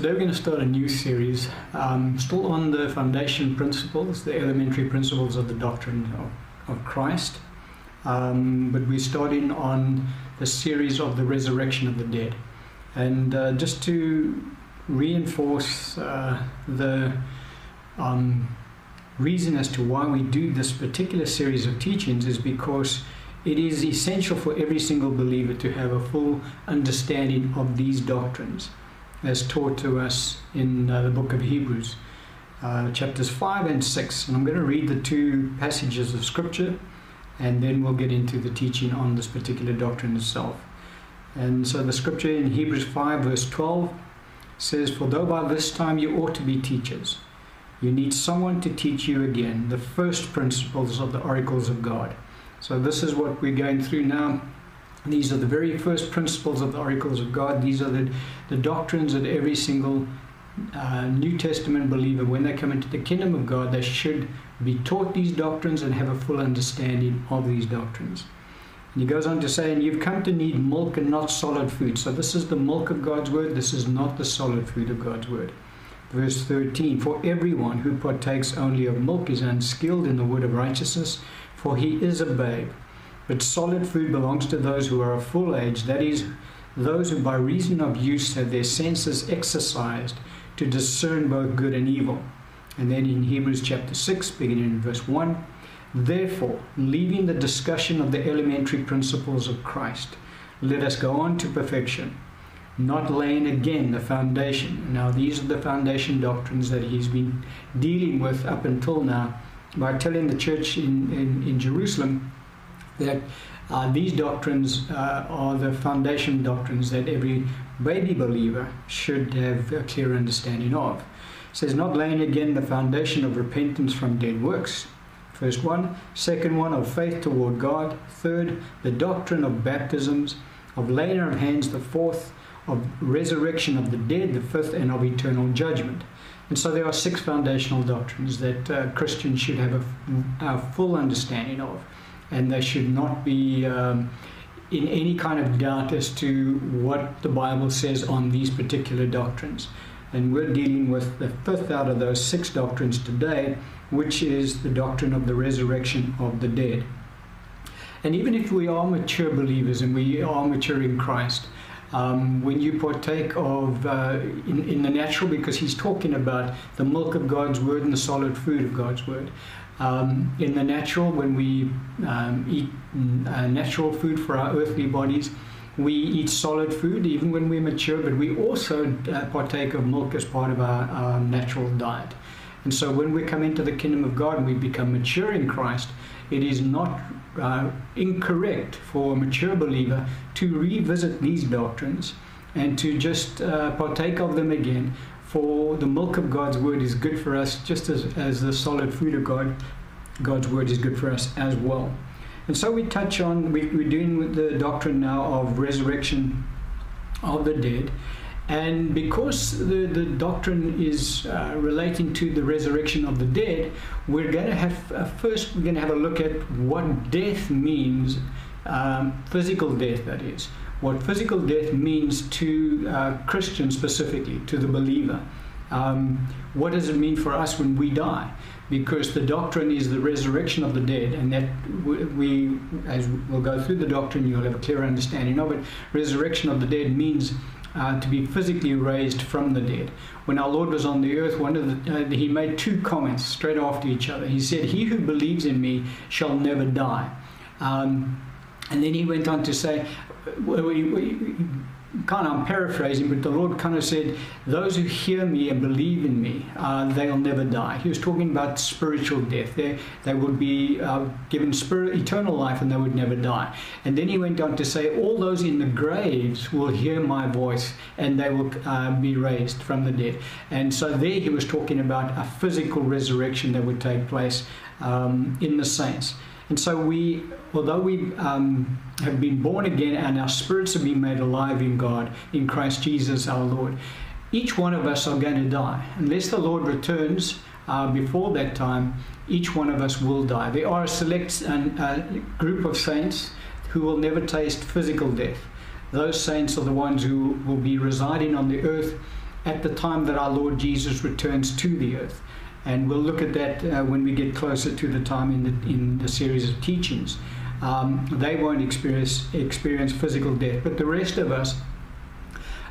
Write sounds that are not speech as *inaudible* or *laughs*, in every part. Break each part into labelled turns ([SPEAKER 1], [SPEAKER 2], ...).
[SPEAKER 1] today we're going to start a new series, um, still on the foundation principles, the elementary principles of the doctrine of, of Christ. Um, but we're starting on the series of the resurrection of the dead. And uh, just to reinforce uh, the um, reason as to why we do this particular series of teachings is because it is essential for every single believer to have a full understanding of these doctrines as taught to us in uh, the book of Hebrews, uh, chapters 5 and 6. And I'm going to read the two passages of scripture and then we'll get into the teaching on this particular doctrine itself. And so the scripture in Hebrews 5, verse 12 says, For though by this time you ought to be teachers, you need someone to teach you again the first principles of the oracles of God. So this is what we're going through now. These are the very first principles of the oracles of God. These are the, the doctrines that every single uh, New Testament believer, when they come into the kingdom of God, they should be taught these doctrines and have a full understanding of these doctrines. And he goes on to say, and you've come to need milk and not solid food. So this is the milk of God's word. This is not the solid food of God's word. Verse 13, for everyone who partakes only of milk is unskilled in the word of righteousness, for he is a babe. But solid food belongs to those who are of full age, that is, those who by reason of use have their senses exercised to discern both good and evil. And then in Hebrews chapter 6, beginning in verse 1, therefore, leaving the discussion of the elementary principles of Christ, let us go on to perfection, not laying again the foundation. Now, these are the foundation doctrines that he's been dealing with up until now by telling the church in, in, in Jerusalem that uh, these doctrines uh, are the foundation doctrines that every baby believer should have a clear understanding of. It says, not laying again the foundation of repentance from dead works. First one. Second one, of faith toward God. Third, the doctrine of baptisms. Of laying of hands. The fourth, of resurrection of the dead. The fifth, and of eternal judgment. And so there are six foundational doctrines that uh, Christians should have a, a, full understanding of. And they should not be um, in any kind of doubt as to what the Bible says on these particular doctrines. And we're dealing with the fifth out of those six doctrines today, which is the doctrine of the resurrection of the dead. And even if we are mature believers and we are mature in Christ, um, when you partake of uh, in, in the natural, because he's talking about the milk of God's word and the solid food of God's word. Um, in the natural, when we um, eat uh, natural food for our earthly bodies, we eat solid food even when we're mature, but we also uh, partake of milk as part of our, our natural diet. And so when we come into the kingdom of God and we become mature in Christ, it is not uh, incorrect for a mature believer to revisit these doctrines and to just uh, partake of them again for the milk of God's word is good for us just as, as the solid food of God, God's word is good for us as well. And so we touch on, we, we're doing with the doctrine now of resurrection of the dead. And because the, the doctrine is uh, relating to the resurrection of the dead, we're going to have, uh, first, we're going to have a look at what death means, um, physical death, that is what physical death means to uh, Christians specifically, to the believer. Um, what does it mean for us when we die? Because the doctrine is the resurrection of the dead, and that we, as we'll go through the doctrine, you'll have a clear understanding of it. Resurrection of the dead means uh, to be physically raised from the dead. When our Lord was on the earth, one of the, uh, he made two comments straight after each other. He said, "He who believes in me shall never die." Um, and then he went on to say, we, we, kind of I'm paraphrasing, but the Lord kind of said, "Those who hear me and believe in me, uh, they'll never die." He was talking about spiritual death. They they would be uh, given spirit, eternal life, and they would never die. And then he went on to say, "All those in the graves will hear my voice, and they will uh, be raised from the dead." And so there he was talking about a physical resurrection that would take place um, in the saints. And so we, although we um, have been born again and our spirits have been made alive in God, in Christ Jesus our Lord, each one of us are going to die. Unless the Lord returns uh, before that time, each one of us will die. There are a select uh, group of saints who will never taste physical death. Those saints are the ones who will be residing on the earth at the time that our Lord Jesus returns to the earth. And we'll look at that uh, when we get closer to the time in the, in the series of teachings. Um, they won't experience, experience physical death, but the rest of us,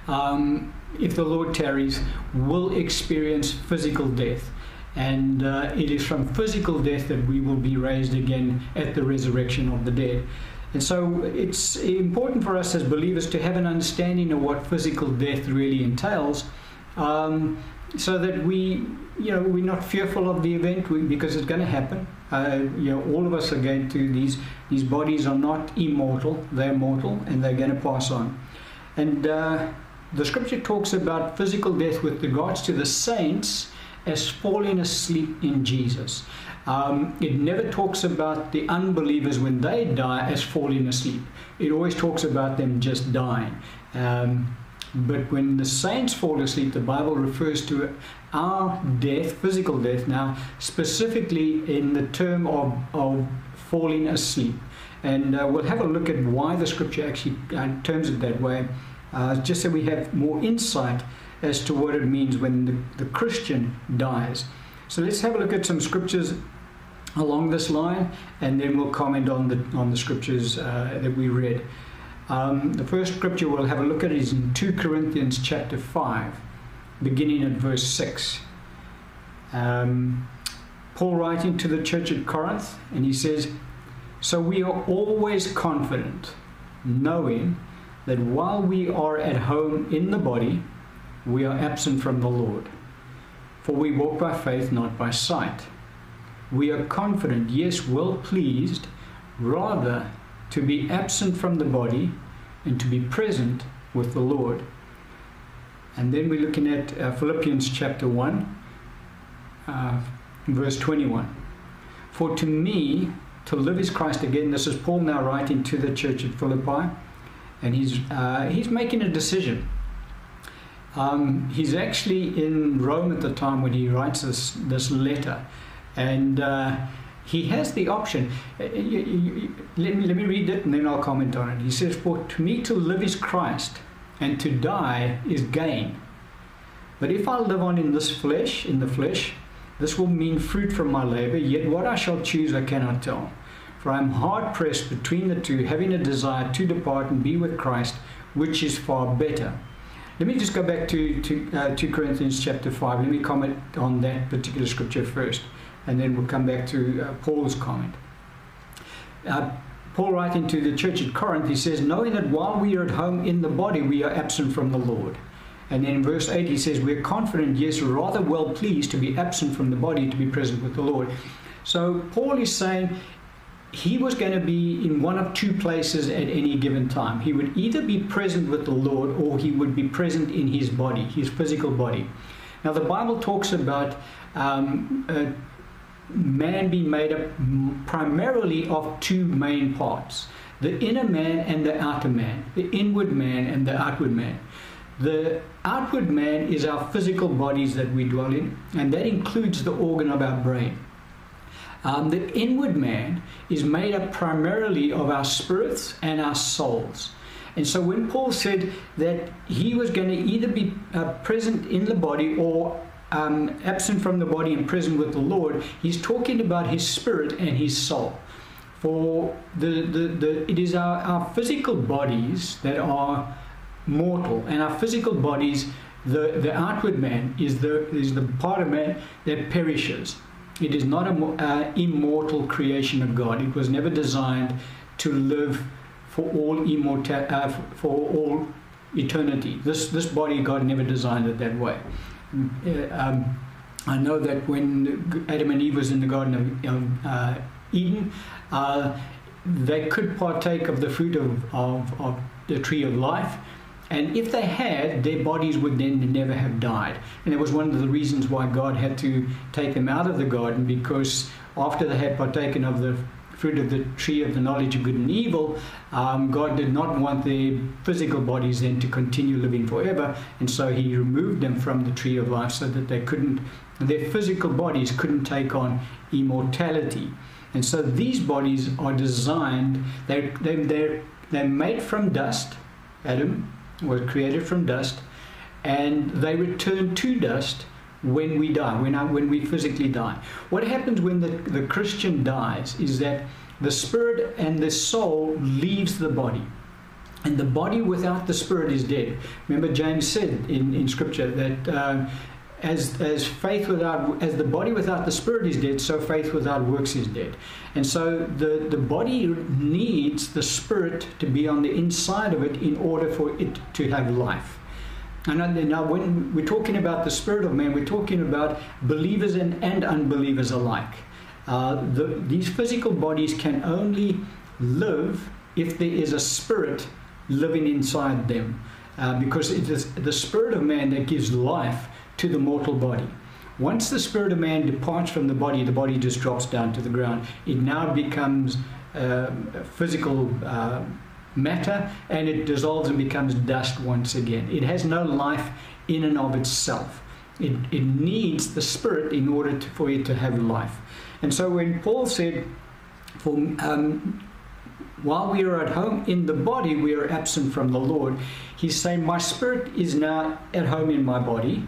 [SPEAKER 1] um, if the Lord tarries, will experience physical death. And uh, it is from physical death that we will be raised again at the resurrection of the dead. And so it's important for us as believers to have an understanding of what physical death really entails. Um, so that we, you know, we're not fearful of the event because it's going to happen. Uh, you know, all of us are going to these. These bodies are not immortal; they're mortal, and they're going to pass on. And uh, the Scripture talks about physical death with regards to the saints as falling asleep in Jesus. Um, it never talks about the unbelievers when they die as falling asleep. It always talks about them just dying. Um, but when the saints fall asleep, the Bible refers to our death, physical death now, specifically in the term of, of falling asleep. And uh, we'll have a look at why the scripture actually uh, terms it that way, uh, just so we have more insight as to what it means when the, the Christian dies. So let's have a look at some scriptures along this line, and then we'll comment on the on the scriptures uh, that we read. Um, the first scripture we'll have a look at is in 2 Corinthians chapter 5, beginning at verse 6. Um, Paul writing to the church at Corinth, and he says, So we are always confident, knowing that while we are at home in the body, we are absent from the Lord. For we walk by faith, not by sight. We are confident, yes, well pleased, rather to be absent from the body and to be present with the Lord. And then we're looking at uh, Philippians chapter 1, uh, verse 21. For to me, to live is Christ again. This is Paul now writing to the church at Philippi, and he's, uh, he's making a decision. Um, he's actually in Rome at the time when he writes this, this letter, and uh, he has the option. Uh, let me, let me read it and then I'll comment on it. He says, For to me to live is Christ, and to die is gain. But if I live on in this flesh, in the flesh, this will mean fruit from my labor, yet what I shall choose I cannot tell. For I am hard pressed between the two, having a desire to depart and be with Christ, which is far better. Let me just go back to, to uh, 2 Corinthians chapter 5. Let me comment on that particular scripture first and then we'll come back to uh, Paul's comment. Uh, Paul writing to the church at Corinth, he says, knowing that while we are at home in the body, we are absent from the Lord. And then in verse 8, he says, We're confident, yes, rather well pleased to be absent from the body to be present with the Lord. So Paul is saying he was going to be in one of two places at any given time. He would either be present with the Lord or he would be present in his body, his physical body. Now, the Bible talks about um, uh, man be made up primarily of two main parts the inner man and the outer man, the inward man and the outward man. The outward man is our physical bodies that we dwell in, and that includes the organ of our brain. Um, the inward man is made up primarily of our spirits and our souls. And so when Paul said that he was going to either be uh, present in the body or um, absent from the body and present with the Lord, he's talking about his spirit and his soul. For the, the, the it is our, our physical bodies that are mortal, and our physical bodies, the, the outward man is the is the part of man that perishes. It is not an uh, immortal creation of God. It was never designed to live for all immortal uh, for all eternity. This this body God never designed it that way. Uh, um, I know that when Adam and Eve was in the Garden of uh, Eden, uh, they could partake of the fruit of, of, of, the tree of life. And if they had, their bodies would then never have died. And it was one of the reasons why God had to take them out of the garden because after they had partaken of the fruit of the tree of the knowledge of good and evil, um, God did not want their physical bodies then to continue living forever, and so He removed them from the tree of life so that they couldn't, their physical bodies couldn't take on immortality. And so these bodies are designed, they're, they're, they're, they're made from dust. Adam was created from dust, and they return to dust when we die, when, our, when we physically die. What happens when the, the Christian dies is that the spirit and the soul leaves the body. And the body without the spirit is dead. Remember, James said in, in Scripture that uh, as, as faith without, as the body without the spirit is dead, so faith without works is dead. And so the, the body needs the spirit to be on the inside of it in order for it to have life. And now, when we're talking about the spirit of man, we're talking about believers and, and unbelievers alike. Uh, the, these physical bodies can only live if there is a spirit living inside them, uh, because it is the spirit of man that gives life to the mortal body. Once the spirit of man departs from the body, the body just drops down to the ground. It now becomes uh, physical matter and it dissolves and becomes dust once again. It has no life in and of itself. It, it needs the spirit in order to, for it to have life. And so when Paul said, for, um, while we are at home in the body, we are absent from the Lord, he's saying, My spirit is now at home in my body,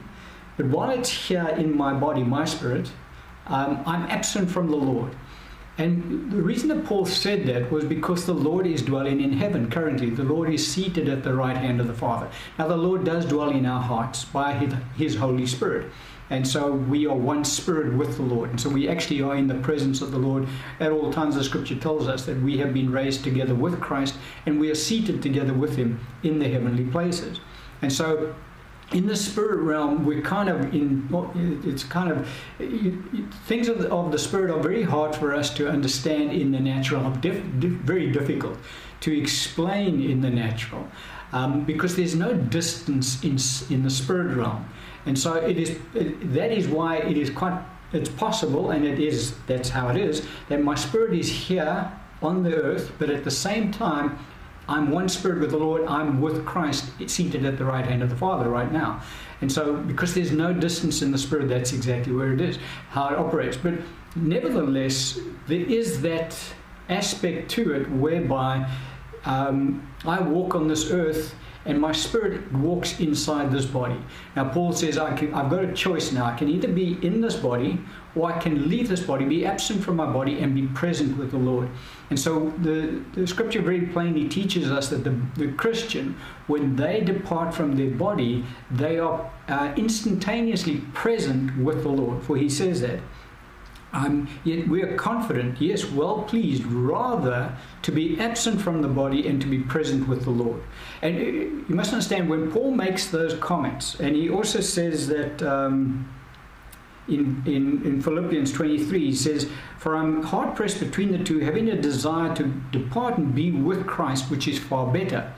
[SPEAKER 1] but while it's here in my body, my spirit, um, I'm absent from the Lord. And the reason that Paul said that was because the Lord is dwelling in heaven currently. The Lord is seated at the right hand of the Father. Now, the Lord does dwell in our hearts by his, Holy Spirit. And so we are one spirit with the Lord. And so we actually are in the presence of the Lord at all times. The scripture tells us that we have been raised together with Christ and we are seated together with him in the heavenly places. And so in the spirit realm, we're kind of in, it's kind of, things of the, of the spirit are very hard for us to understand in the natural, very difficult to explain in the natural, um, because there's no distance in, in the spirit realm. And so it is, it, that is why it is quite, it's possible, and it is, that's how it is, that my spirit is here on the earth, but at the same time, I'm one spirit with the Lord. I'm with Christ seated at the right hand of the Father right now. And so, because there's no distance in the spirit, that's exactly where it is, how it operates. But nevertheless, there is that aspect to it whereby um, I walk on this earth and my spirit walks inside this body. Now, Paul says, I have got a choice now. I can either be in this body or I can leave this body, be absent from my body, and be present with the Lord. And so the, the scripture very plainly teaches us that the, the Christian, when they depart from their body, they are uh, instantaneously present with the Lord. For he says that. Um, yet we are confident, yes, well pleased, rather to be absent from the body and to be present with the Lord. And uh, you must understand when Paul makes those comments, and he also says that. Um, in, in, in Philippians 23, he says, For I'm hard pressed between the two, having a desire to depart and be with Christ, which is far better.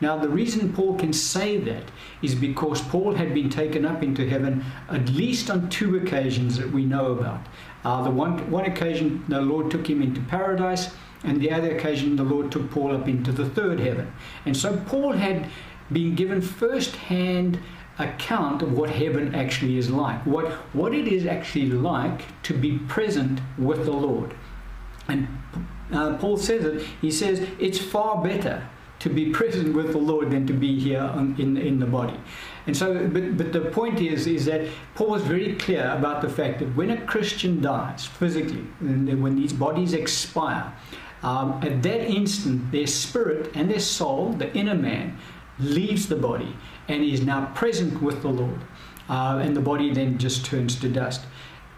[SPEAKER 1] Now, the reason Paul can say that is because Paul had been taken up into heaven at least on two occasions that we know about. Uh, the one, one occasion, the Lord took him into paradise, and the other occasion, the Lord took Paul up into the third heaven. And so Paul had been given first hand account of what heaven actually is like, what, what it is actually like to be present with the Lord. And uh, Paul says it, he says, it's far better to be present with the Lord than to be here in, in the body. And so, but, but the point is, is that Paul was very clear about the fact that when a Christian dies physically, when these bodies expire, um, at that instant, their spirit and their soul, the inner man, leaves the body and is now present with the Lord. Uh, and the body then just turns to dust.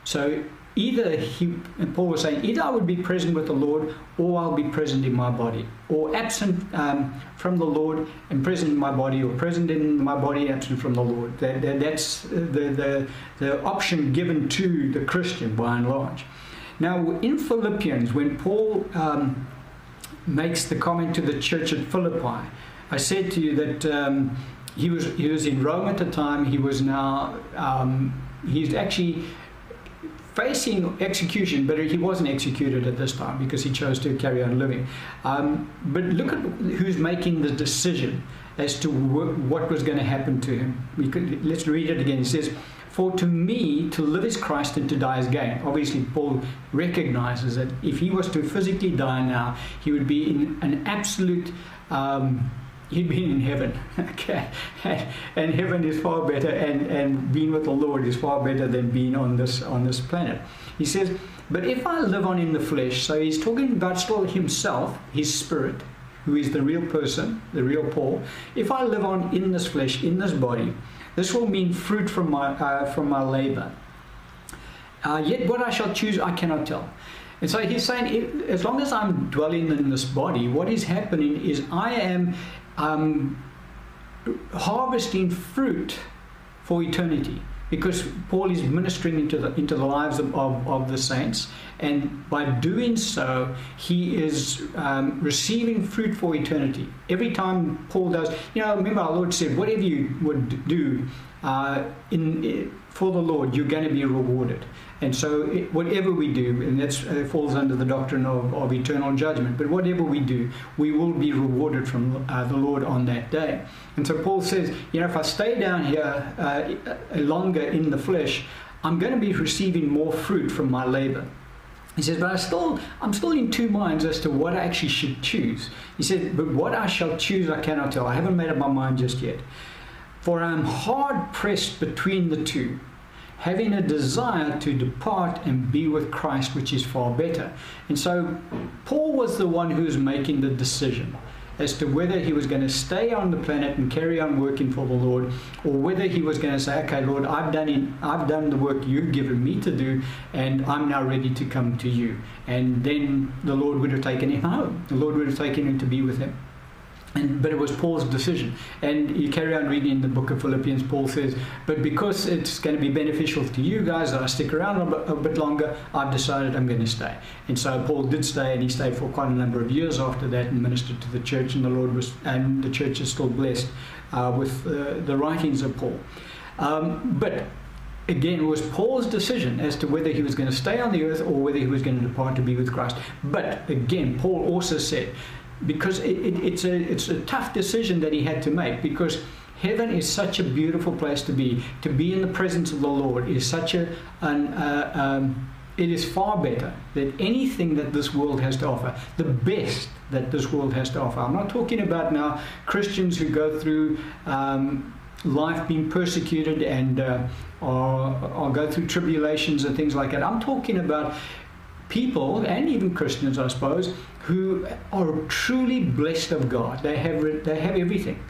[SPEAKER 1] So either he, Paul was saying, either I would be present with the Lord or I'll be present in my body, or absent um, from the Lord and present in my body, or present in my body, absent from the Lord. That, that, that's the, the, the option given to the Christian by and large. Now, in Philippians, when Paul um, makes the comment to the church at Philippi, I said to you that. Um, he was he was in Rome at the time. He was now um, he's actually facing execution, but he wasn't executed at this time because he chose to carry on living. Um, but look at who's making the decision as to wh- what was going to happen to him. Could, let's read it again. He says, "For to me, to live is Christ, and to die is gain." Obviously, Paul recognizes that if he was to physically die now, he would be in an absolute um, he'd been in heaven. Okay, *laughs* and, heaven is far better, and, and being with the Lord is far better than being on this on this planet. He says, but if I live on in the flesh, so he's talking about still himself, his spirit, who is the real person, the real Paul. If I live on in this flesh, in this body, this will mean fruit from my uh, from my labor. Uh, yet what I shall choose, I cannot tell. And so he's saying, as long as I'm dwelling in this body, what is happening is I am um, harvesting fruit for eternity because Paul is ministering into the into the lives of, of, of the saints, and by doing so, he is um, receiving fruit for eternity. Every time Paul does, you know, remember our Lord said, whatever you would do uh, in for the Lord, you're going to be rewarded. And so, it, whatever we do, and that uh, falls under the doctrine of, of eternal judgment, but whatever we do, we will be rewarded from uh, the Lord on that day. And so, Paul says, you know, if I stay down here uh, longer in the flesh, I'm going to be receiving more fruit from my labor. He says, but I still, I'm still in two minds as to what I actually should choose. He said, but what I shall choose, I cannot tell. I haven't made up my mind just yet. For I am hard pressed between the two having a desire to depart and be with Christ, which is far better. And so Paul was the one who was making the decision as to whether he was going to stay on the planet and carry on working for the Lord, or whether he was going to say, "Okay, Lord, I've done it, I've done the work you've given me to do, and I'm now ready to come to you." And then the Lord would have taken him home. The Lord would have taken him to be with him. And, but it was Paul's decision. And you carry on reading in the book of Philippians, Paul says, But because it's going to be beneficial to you guys that I stick around a bit, a bit, longer, I've decided I'm going to stay. And so Paul did stay, and he stayed for quite a number of years after that and ministered to the church, and the Lord was, and the church is still blessed uh, with uh, the writings of Paul. Um, but again, it was Paul's decision as to whether he was going to stay on the earth or whether he was going to depart to be with Christ. But again, Paul also said, because it, it, it's a it's a tough decision that he had to make because heaven is such a beautiful place to be. To be in the presence of the lord is such a an, uh, um, it is far better than anything that this world has to offer. The best that this world has to offer. I'm not talking about now christians who go through um, life being persecuted and uh, or, or go through tribulations and things like that. I'm talking about people and even christians i suppose who are truly blessed of God. They have, they have everything.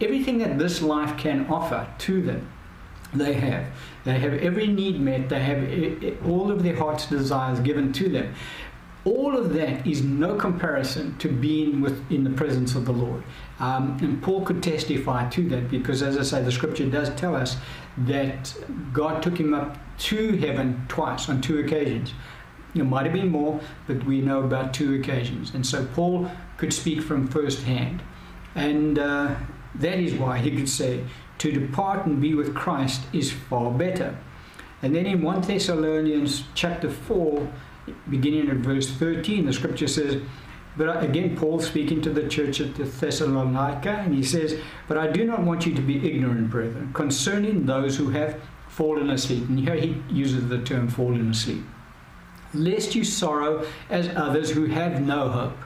[SPEAKER 1] Everything that this life can offer to them, they have. They have every need met. They have all of their heart's desires given to them. All of that is no comparison to being with, in the presence of the Lord. Um, and Paul could testify to that because, as I say, the scripture does tell us that God took him up to heaven twice on two occasions. There might have been more, but we know about two occasions. And so Paul could speak from first hand. And uh, that is why he could say, to depart and be with Christ is far better. And then in 1 Thessalonians chapter 4, beginning at verse 13, the scripture says, but again, Paul speaking to the church at the Thessalonica, and he says, But I do not want you to be ignorant, brethren, concerning those who have fallen asleep. And here he uses the term fallen asleep lest you sorrow as others who have no hope.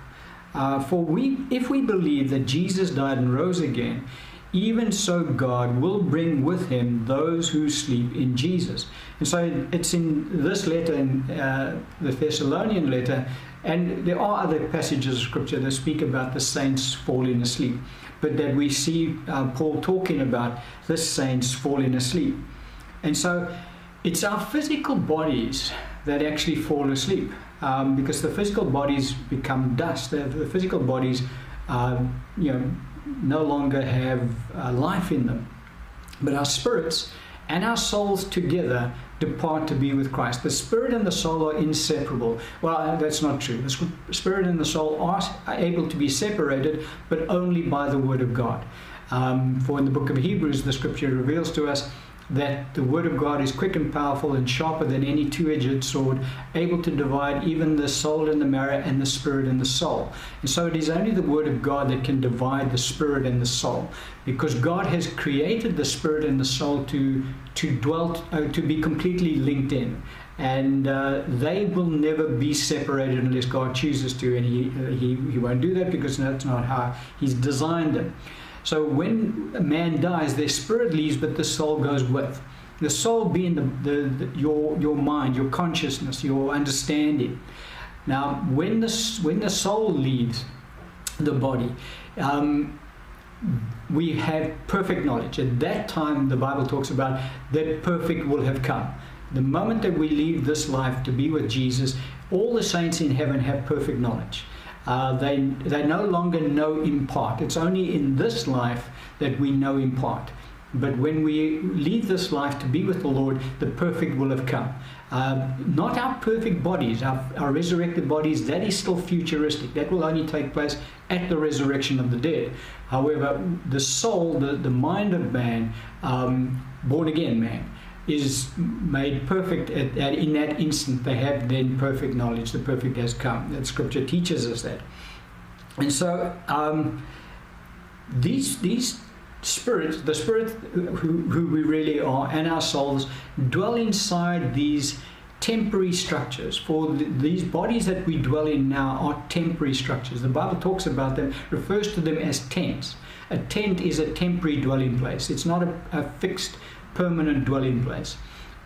[SPEAKER 1] Uh, for we, if we believe that Jesus died and rose again, even so God will bring with him those who sleep in Jesus. And so it's in this letter, in uh, the Thessalonian letter, and there are other passages of scripture that speak about the saints falling asleep, but that we see uh, Paul talking about the saints falling asleep. And so it's our physical bodies that actually fall asleep um, because the physical bodies become dust. The, the physical bodies, um, you know, no longer have uh, life in them. But our spirits and our souls together depart to be with Christ. The spirit and the soul are inseparable. Well, uh, that's not true. The spirit and the soul are able to be separated, but only by the word of God. Um, for in the book of Hebrews, the scripture reveals to us that the word of God is quick and powerful and sharper than any two edged sword, able to divide even the soul and the marrow and the spirit and the soul. And so it is only the word of God that can divide the spirit and the soul, because God has created the spirit and the soul to, to dwell, uh, to be completely linked in. and uh, they will never be separated unless God chooses to, and he, uh, he, he won't do that because that's not how He's designed them. So when a man dies, their spirit leaves, but the soul goes with. The soul being the, the, the, your, your mind, your consciousness, your understanding. Now, when the, when the soul leaves the body, um, we have perfect knowledge. At that time, the Bible talks about that perfect will have come. The moment that we leave this life to be with Jesus, all the saints in heaven have perfect knowledge. Uh, they, they no longer know in part. It's only in this life that we know in part. But when we leave this life to be with the Lord, the perfect will have come. Uh, not our perfect bodies, our, our resurrected bodies, that is still futuristic. That will only take place at the resurrection of the dead. However, the soul, the, the mind of man, um, born again man, is made perfect at, at, in that instant. They have then perfect knowledge. The perfect has come. That scripture teaches us that. And so um, these these spirits, the spirit who, who we really are, and our souls dwell inside these temporary structures. For the, these bodies that we dwell in now are temporary structures. The Bible talks about them, refers to them as tents. A tent is a temporary dwelling place. It's not a, a fixed permanent dwelling place.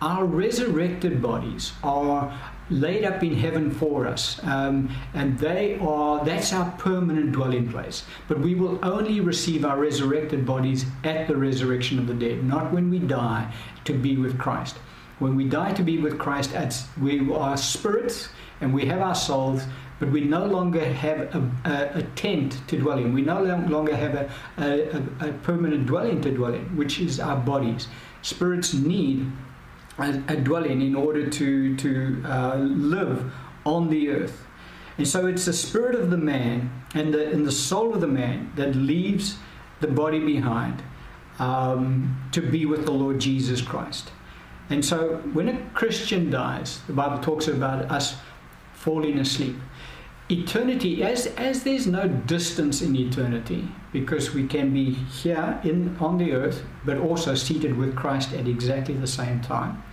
[SPEAKER 1] Our resurrected bodies are laid up in heaven for us, um, and they are that's our permanent dwelling place. But we will only receive our resurrected bodies at the resurrection of the dead, not when we die to be with Christ. When we die to be with Christ, we are spirits and we have our souls, but we no longer have a, a, a tent to dwell in. We no longer have a, a, a permanent dwelling to dwell in, which is our bodies. Spirits need a, a dwelling in order to, to uh, live on the earth. And so it's the spirit of the man and the, and the soul of the man that leaves the body behind um, to be with the Lord Jesus Christ. And so when a Christian dies, the Bible talks about us falling asleep eternity as as there's no distance in eternity because we can be here in on the earth but also seated with Christ at exactly the same time.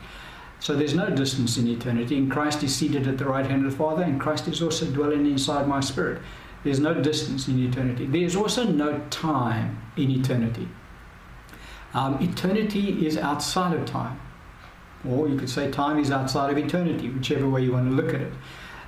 [SPEAKER 1] So there's no distance in eternity and Christ is seated at the right hand of the Father and Christ is also dwelling inside my spirit. There's no distance in eternity. There's also no time in eternity. Um, eternity is outside of time. Or you could say time is outside of eternity whichever way you want to look at it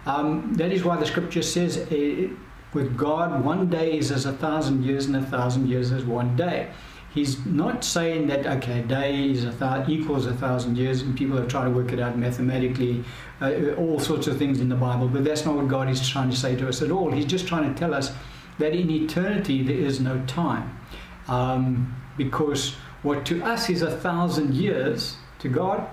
[SPEAKER 1] um, that is why the scripture says, uh, with God, one day is as a thousand years, and a thousand years as one day. He's not saying that okay, a day is a th- equals a thousand years, and people have tried to work it out mathematically, uh, all sorts of things in the Bible. But that's not what God is trying to say to us at all. He's just trying to tell us that in eternity there is no time, um, because what to us is a thousand years, to God,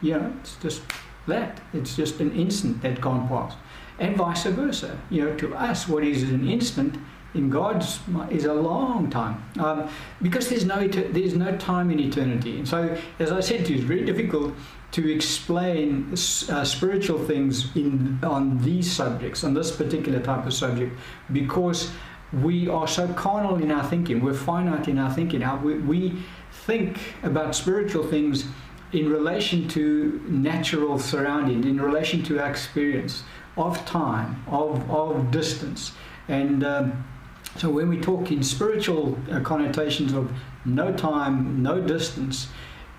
[SPEAKER 1] you know, it's just that. It's just an instant that gone past. And vice versa. You know, to us, what is an instant in God's is a long time um, because there's no there's no time in eternity. And so, as I said to you, it's very difficult to explain uh, spiritual things in on these subjects, on this particular type of subject, because we are so carnal in our thinking. We're finite in our thinking. we, we think about spiritual things in relation to natural surrounding, in relation to our experience of time, of, of distance. And um, so when we talk in spiritual uh, connotations of no time, no distance,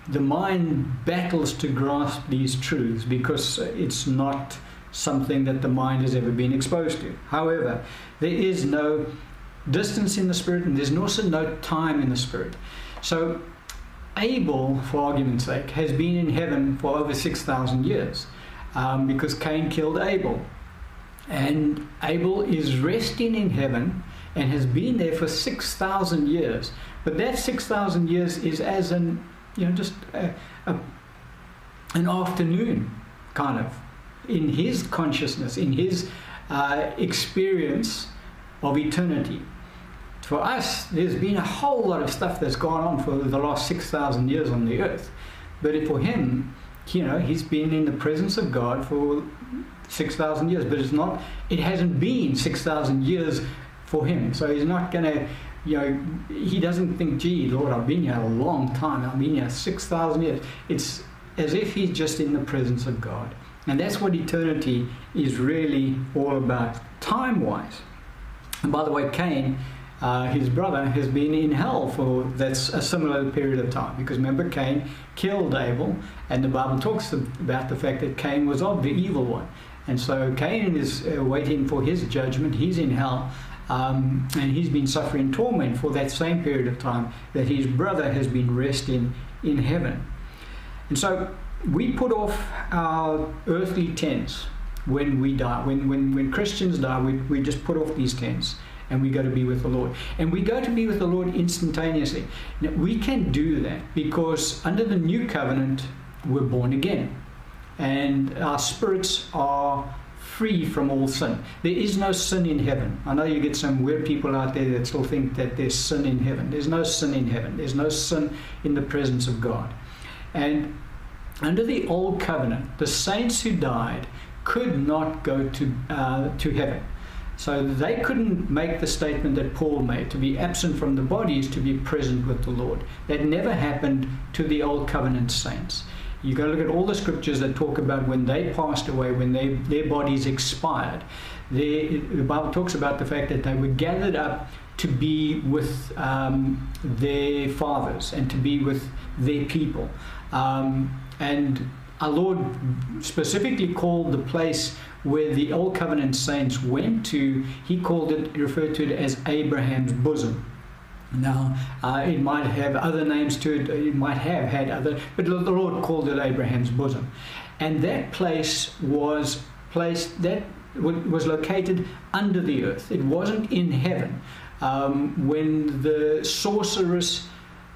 [SPEAKER 1] the mind battles to grasp these truths because it's not something that the mind has ever been exposed to. However, there is no distance in the spirit and there's also no time in the spirit. So Abel, for argument's sake, has been in heaven for over 6,000 years um, because Cain killed Abel. And Abel is resting in heaven and has been there for 6,000 years. But that 6,000 years is as an, you know, just a, a, an afternoon, kind of, in his consciousness, in his uh, experience of eternity for us, there's been a whole lot of stuff that's gone on for the last 6,000 years on the earth. But for him, you know, he's been in the presence of God for 6,000 years, but it's not, it hasn't been 6,000 years for him. So he's not going to, you know, he doesn't think, gee, Lord, I've been here a long time. I've been here 6,000 years. It's as if he's just in the presence of God. And that's what eternity is really all about, time wise. And by the way, Cain, uh, his brother, has been in hell for that's a similar period of time. Because remember, Cain killed Abel, and the Bible talks about the fact that Cain was of the evil one. And so Cain is uh, waiting for his judgment. He's in hell. Um, and he's been suffering torment for that same period of time that his brother has been resting in heaven. And so we put off our earthly tents when we die. When, when, when Christians die, we, we just put off these tents and we go to be with the Lord. And we go to be with the Lord instantaneously. Now, we can do that because under the new covenant, we're born again. And our spirits are free from all sin. There is no sin in heaven. I know you get some weird people out there that still think that there's sin in heaven. There's no sin in heaven. There's no sin in the presence of God. And under the old covenant, the saints who died could not go to, uh, to heaven. So they couldn't make the statement that Paul made to be absent from the body is to be present with the Lord. That never happened to the old covenant saints. You go look at all the scriptures that talk about when they passed away, when they, their bodies expired. They, the Bible talks about the fact that they were gathered up to be with um, their fathers and to be with their people. Um, and our Lord specifically called the place where the Old Covenant saints went to, he called it, referred to it as Abraham's bosom. Now, uh, it might have other names to it, it might have had other, but the Lord called it Abraham's bosom. And that place was placed, that was located under the earth. It wasn't in heaven. Um, when the sorceress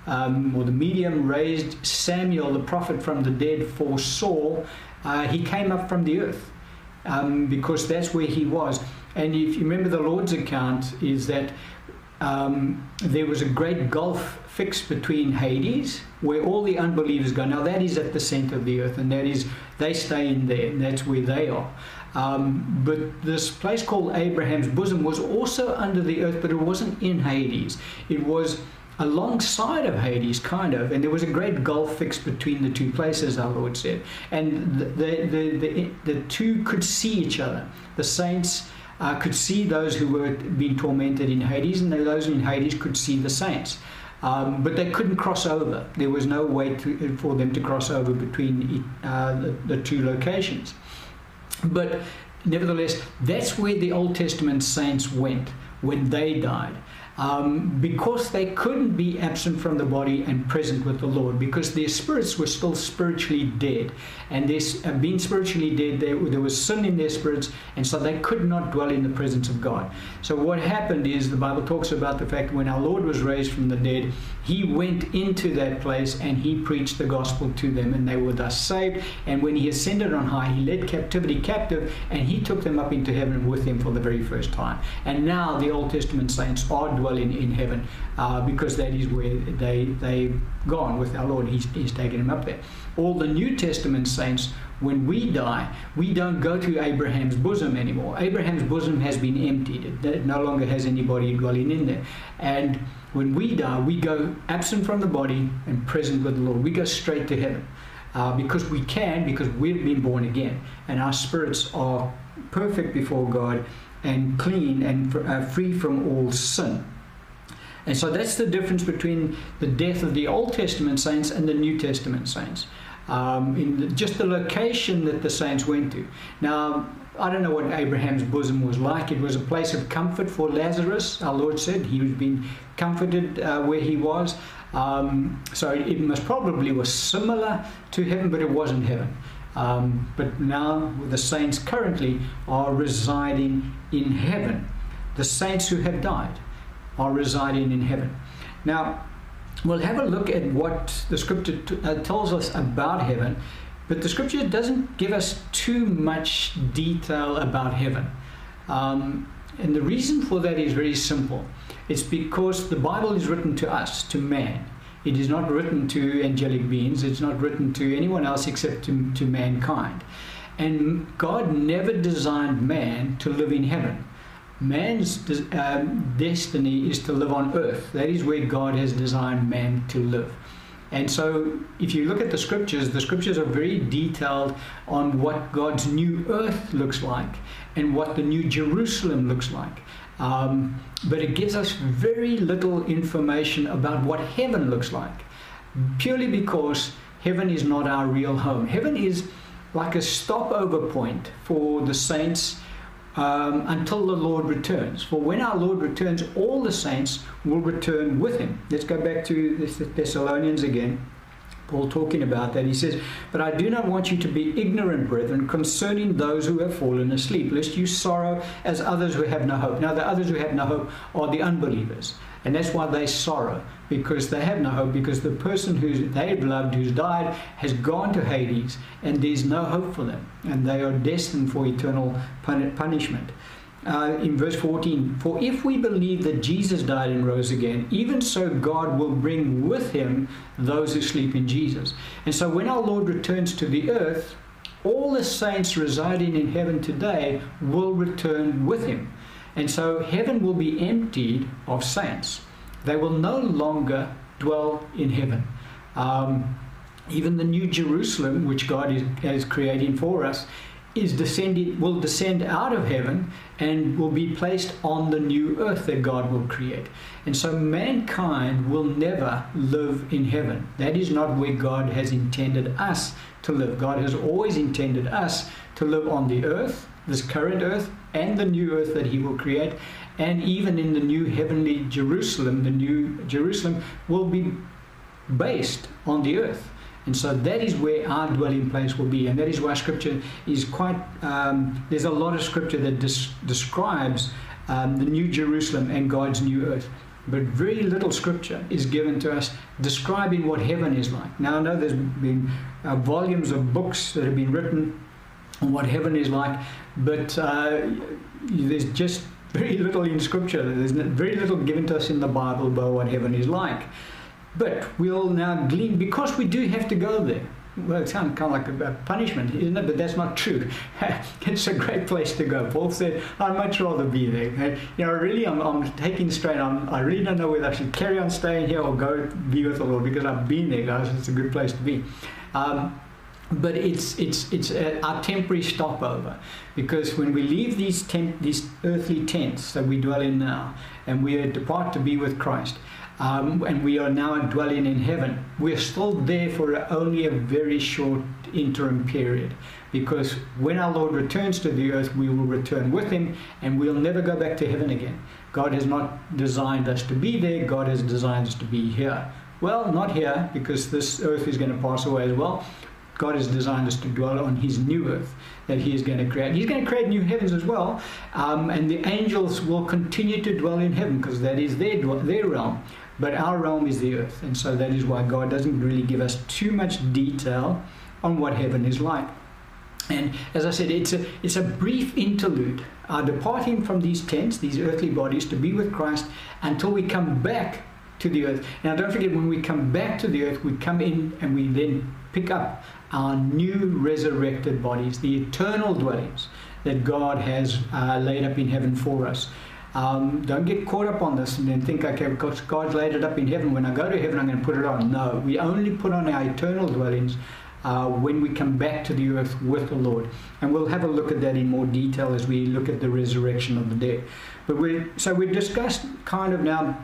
[SPEAKER 1] um, or the medium raised Samuel, the prophet from the dead, for Saul, uh, he came up from the earth um, because that's where he was. And if you remember the Lord's account, is that um, there was a great gulf fixed between Hades, where all the unbelievers go. Now that is at the center of the earth, and that is they stay in there, and that's where they are. Um, but this place called Abraham's bosom was also under the earth, but it wasn't in Hades. It was alongside of Hades, kind of, and there was a great gulf fixed between the two places, our Lord said. And the, the, the, the, two could see each other. The saints uh, could see those who were being tormented in Hades, and those in Hades could see the saints. Um, but they couldn't cross over. There was no way to, for them to cross over between uh, the, the two locations. But nevertheless, that's where the Old Testament saints went when they died um, because they couldn't be absent from the body and present with the Lord, because their spirits were still spiritually dead. And this, uh, being spiritually dead, there, there was sin in their spirits, and so they could not dwell in the presence of God. So, what happened is the Bible talks about the fact when our Lord was raised from the dead, he went into that place and he preached the gospel to them, and they were thus saved. And when he ascended on high, he led captivity captive, and he took them up into heaven with him for the very first time. And now the Old Testament saints are dwelling in, heaven uh, because that is where they, they've gone with our Lord. He's, he's taken them up there. All the New Testament saints, when we die, we don't go to Abraham's bosom anymore. Abraham's bosom has been emptied, it, no longer has anybody dwelling in there. And when we die, we go absent from the body and present with the Lord. We go straight to heaven. Uh, because we can, because we've been born again, and our spirits are perfect before God and clean and uh, free from all sin. And so that's the difference between the death of the Old Testament saints and the New Testament saints. Um, in the, just the location that the saints went to. Now, I don't know what Abraham's bosom was like. It was a place of comfort for Lazarus. Our Lord said he was being comforted uh, where he was. Um, so it most probably was similar to heaven, but it wasn't heaven. Um, but now the saints currently are residing in heaven. The saints who have died are residing in heaven. Now, we'll have a look at what the scripture t- uh, tells us about heaven, but the scripture doesn't give us too much detail about heaven. Um, and the reason for that is very simple it's because the Bible is written to us, to man. It is not written to angelic beings, it's not written to anyone else except to, to mankind. And God never designed man to live in heaven. Man's um, destiny is to live on earth. That is where God has designed man to live. And so, if you look at the scriptures, the scriptures are very detailed on what God's new earth looks like and what the new Jerusalem looks like. Um, but it gives us very little information about what heaven looks like, purely because heaven is not our real home. Heaven is like a stopover point for the saints um, until the Lord returns. For when our Lord returns, all the saints will return with him. Let's go back to the Thessalonians again. Paul talking about that. He says, But I do not want you to be ignorant, brethren, concerning those who have fallen asleep, lest you sorrow as others who have no hope. Now, the others who have no hope are the unbelievers. And that's why they sorrow, because they have no hope, because the person who they've loved, who's died, has gone to Hades, and there's no hope for them. And they are destined for eternal punishment uh, in verse 14 For if we believe that Jesus died and rose again, even so God will bring with him those who sleep in Jesus. And so when our Lord returns to the earth, all the saints residing in heaven today will return with him. And so heaven will be emptied of saints. They will no longer dwell in heaven. Um, even the new Jerusalem, which God is, is creating for us, is will descend out of heaven and will be placed on the new earth that God will create. And so mankind will never live in heaven. That is not where God has intended us to live. God has always intended us to live on the earth, this current earth, and the new earth that He will create. And even in the new heavenly Jerusalem, the new Jerusalem will be based on the earth. And so that is where our dwelling place will be. And that is why scripture is quite, um, there's a lot of scripture that des- describes um, the new Jerusalem and God's new earth. But very little scripture is given to us describing what heaven is like. Now, I know there's been uh, volumes of books that have been written what heaven is like, but uh, there's just very little in scripture. There's very little given to us in the Bible about what heaven is like. But we'll now glean, because we do have to go there. Well, it sounds kind of like a punishment, isn't it? But that's not true. *laughs* it's a great place to go. Paul said, I'd much rather be there. You know, really, I'm, I'm taking strain. I'm, I really don't know whether I should carry on staying here or go be with the Lord because I've been there, guys. It's a good place to be. Um, but it's it's it's a, temporary stopover because when we leave these tent, these earthly tents that we dwell in now and we depart to be with Christ um, and we are now dwelling in heaven. We're still there for only a very short interim period because when our Lord returns to the earth, we will return with him and we'll never go back to heaven again. God has not designed us to be there, God has designed us to be here. Well, not here because this earth is going to pass away as well. God has designed us to dwell on His new earth that He is going to create. He's going to create new heavens as well, um, and the angels will continue to dwell in heaven because that is their, their realm. But our realm is the earth, and so that is why God doesn't really give us too much detail on what heaven is like. And as I said, it's a, it's a brief interlude, uh, departing from these tents, these earthly bodies, to be with Christ until we come back to the earth. Now, don't forget, when we come back to the earth, we come in and we then pick up our new resurrected bodies, the eternal dwellings that God has uh, laid up in heaven for us. Um, don't get caught up on this and then think, okay, because God's laid it up in heaven, when I go to heaven, I'm going to put it on. No, we only put on our eternal dwellings uh, when we come back to the earth with the Lord. And we'll have a look at that in more detail as we look at the resurrection of the dead. But we so we've discussed kind of now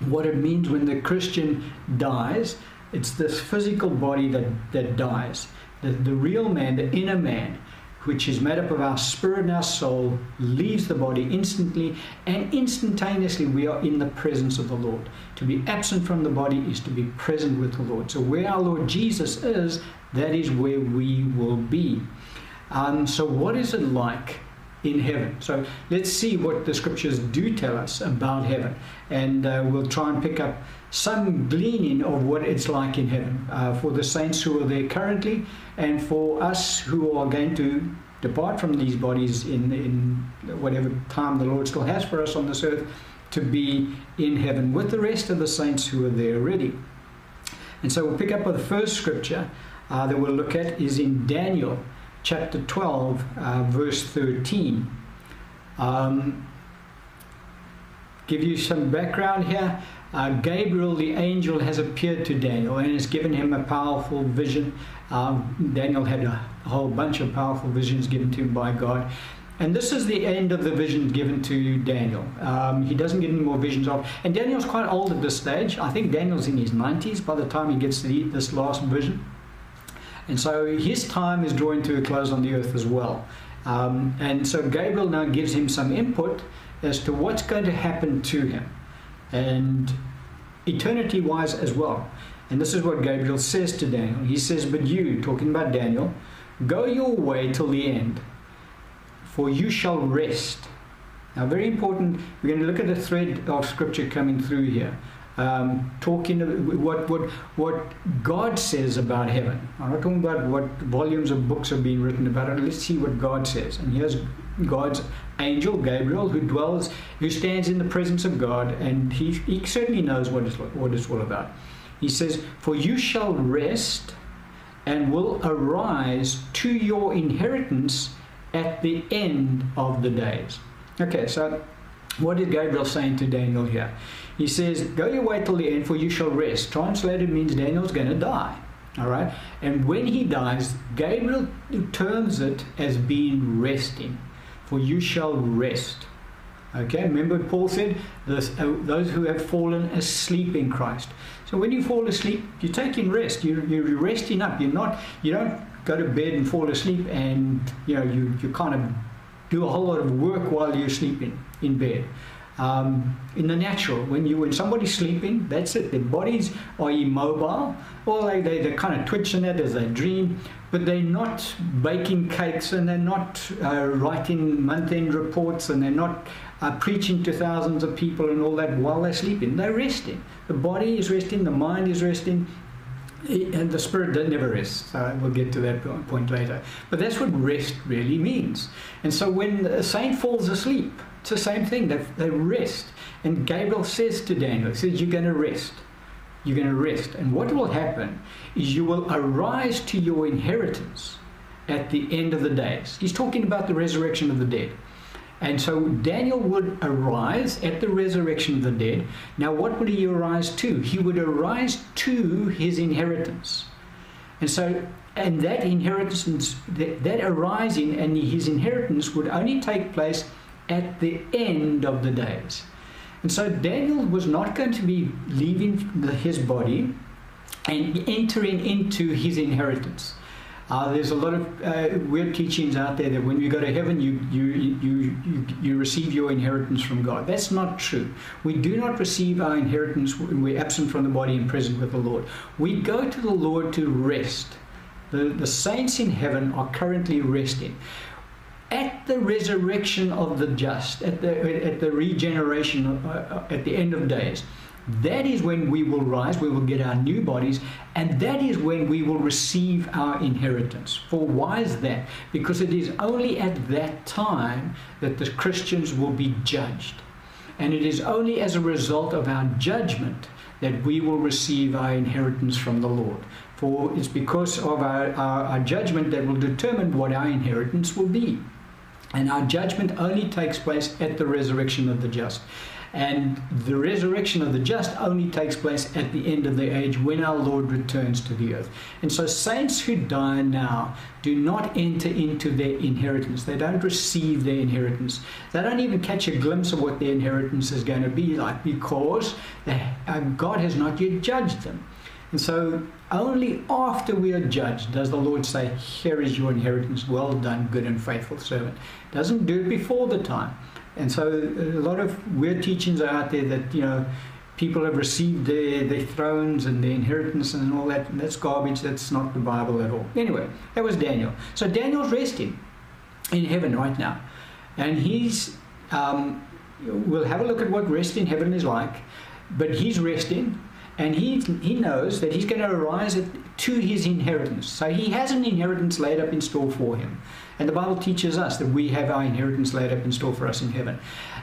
[SPEAKER 1] what it means when the Christian dies. It's this physical body that, that dies. The, the real man, the inner man, which is made up of our spirit and our soul, leaves the body instantly, and instantaneously we are in the presence of the Lord. To be absent from the body is to be present with the Lord. So, where our Lord Jesus is, that is where we will be. Um, so, what is it like in heaven? So, let's see what the scriptures do tell us about heaven, and uh, we'll try and pick up some gleaning of what it's like in heaven uh, for the saints who are there currently and for us who are going to depart from these bodies in, in whatever time the Lord still has for us on this earth to be in heaven with the rest of the saints who are there already. And so we'll pick up with the first scripture uh, that we'll look at is in Daniel chapter 12, uh, verse 13. Um, give you some background here. Uh, Gabriel, the angel, has appeared to Daniel and has given him a powerful vision. Um, Daniel had a whole bunch of powerful visions given to him by God. And this is the end of the vision given to Daniel. Um, he doesn't get any more visions of. And Daniel's quite old at this stage. I think Daniel's in his 90s by the time he gets to this last vision. And so his time is drawing to a close on the earth as well. Um, and so Gabriel now gives him some input as to what's going to happen to him, and eternity wise as well. And this is what Gabriel says to Daniel. He says, But you, talking about Daniel, go your way till the end for you shall rest. Now, very important, we're going to look at the thread of scripture coming through here. Um, talking what, what, what God says about heaven. I'm not talking about what volumes of books have been written about it. Let's see what God says. And here's God's angel, Gabriel, who dwells, who stands in the presence of God, and he, he certainly knows what it's, what it's all about. He says, For you shall rest and will arise to your inheritance at the end of the days. Okay, so what is Gabriel saying to Daniel here? He says, Go your way till the end, for you shall rest. Translated means Daniel's going to die. All right? And when he dies, Gabriel terms it as being resting, for you shall rest. Okay, remember Paul said, uh, those who have fallen asleep in Christ. So when you fall asleep, you're taking rest. You're, you're resting up. You're not. You don't go to bed and fall asleep and you know you, you kind of do a whole lot of work while you're sleeping in bed. Um, in the natural, when you when somebody's sleeping, that's it. Their bodies are immobile, or they, they, they're kind of twitching it as they dream, but they're not baking cakes and they're not uh, writing month-end reports and they're not uh, preaching to thousands of people and all that while they're sleeping. They're resting. The body is resting, the mind is resting, and the spirit never rests. Uh, we'll get to that point later. But that's what rest really means. And so when a saint falls asleep, it's the same thing. They, they rest. And Gabriel says to Daniel, he says, You're going to rest. You're going to rest. And what will happen is you will arise to your inheritance at the end of the days. He's talking about the resurrection of the dead. And so Daniel would arise at the resurrection of the dead. Now, what would he arise to? He would arise to his inheritance. And so, and that inheritance, that, that arising and his inheritance would only take place at the end of the days. And so Daniel was not going to be leaving the, his body and entering into his inheritance. Uh, there's a lot of uh, weird teachings out there that when you go to heaven, you, you, you, you, you receive your inheritance from God. That's not true. We do not receive our inheritance when we're absent from the body and present with the Lord. We go to the Lord to rest. The, the saints in heaven are currently resting. At the resurrection of the just, at the, at the regeneration, uh, uh at the end of days, that is when we will rise, we will get our new bodies, and that is when we will receive our inheritance. For why is that? Because it is only at that time that the Christians will be judged. And it is only as a result of our judgment that we will receive our inheritance from the Lord. For it's because of our, our, our judgment that will determine what our inheritance will be. And our judgment only takes place at the resurrection of the just. And the resurrection of the just only takes place at the end of the age when our Lord returns to the earth. And so, saints who die now do not enter into their inheritance. They don't receive their inheritance. They don't even catch a glimpse of what their inheritance is going to be like because uh, God has not yet judged them. And so, only after we are judged does the Lord say, Here is your inheritance, well done, good and faithful servant. Doesn't do it before the time. And so a lot of weird teachings are out there that, you know, people have received their, their thrones and their inheritance and all that. And that's garbage. That's not the Bible at all. Anyway, that was Daniel. So Daniel's resting in heaven right now. And he's, um, we'll have a look at what rest in heaven is like. But he's resting and he, he knows that he's going to arise to his inheritance. So he has an inheritance laid up in store for him. And the Bible teaches us that we have our inheritance laid up in store for us in heaven.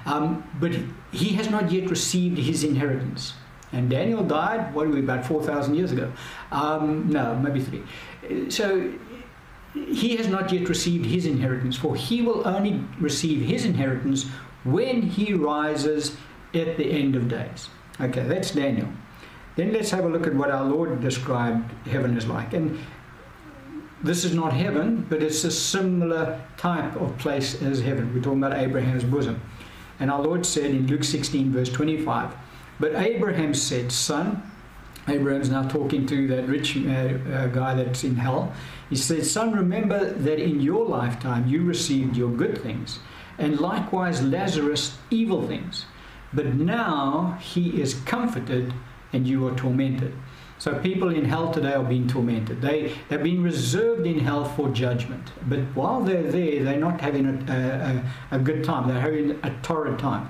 [SPEAKER 1] Um, but he has not yet received his inheritance. And Daniel died, what are we, about 4,000 years ago? Um, no, maybe three. So he has not yet received his inheritance, for he will only receive his inheritance when he rises at the end of days. Okay, that's Daniel. Then let's have a look at what our Lord described heaven as like. And this is not heaven, but it's a similar type of place as heaven. We're talking about Abraham's bosom. And our Lord said in Luke 16, verse 25, But Abraham said, Son, Abraham's now talking to that rich uh, uh, guy that's in hell. He said, Son, remember that in your lifetime you received your good things, and likewise Lazarus evil things. But now he is comforted and you are tormented. So people in hell today are being tormented. They, they've been reserved in hell for judgment. But while they're there, they're not having a, a, a good time. They're having a torrid time.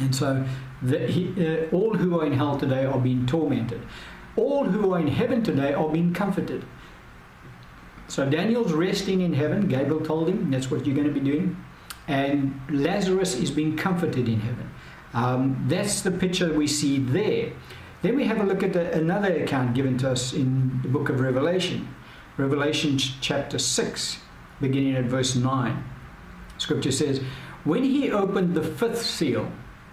[SPEAKER 1] And so the, he, uh, all who are in hell today are being tormented. All who are in heaven today are being comforted. So Daniel's resting in heaven. Gabriel told him that's what you're going to be doing. And Lazarus is being comforted in heaven. Um, that's the picture we see there. Then we have a look at the, another account given to us in the book of Revelation, Revelation chapter 6, beginning at verse 9. Scripture says, When he opened the fifth seal,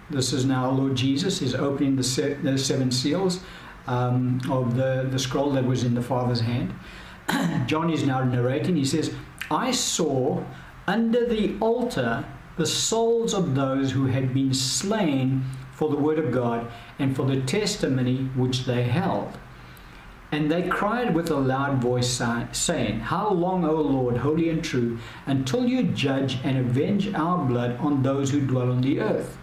[SPEAKER 1] this is now Lord Jesus is opening the, se- the seven seals um, of the, the scroll that was in the Father's hand. *clears throat* John is now narrating. He says, I saw under the altar the souls of those who had been slain for the word of God and for the testimony which they held. And they cried with a loud voice, saying, How long, O Lord, holy and true, until you judge and avenge our blood on those who dwell on the earth?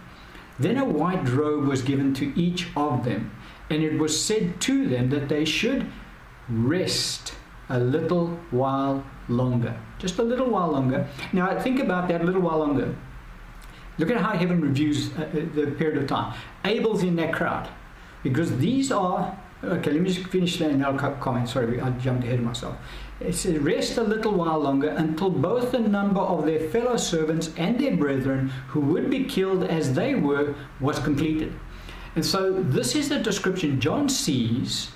[SPEAKER 1] Then a white robe was given to each of them, and it was said to them that they should rest a little while longer. Just a little while longer. Now, think about that a little while longer. Look at how heaven reviews uh, uh, the period of time. Abel's in that crowd because these are. Okay, let me just finish that and I'll comment. Sorry, I jumped ahead of myself. It says, Rest a little while longer until both the number of their fellow servants and their brethren who would be killed as they were was completed. And so, this is the description John sees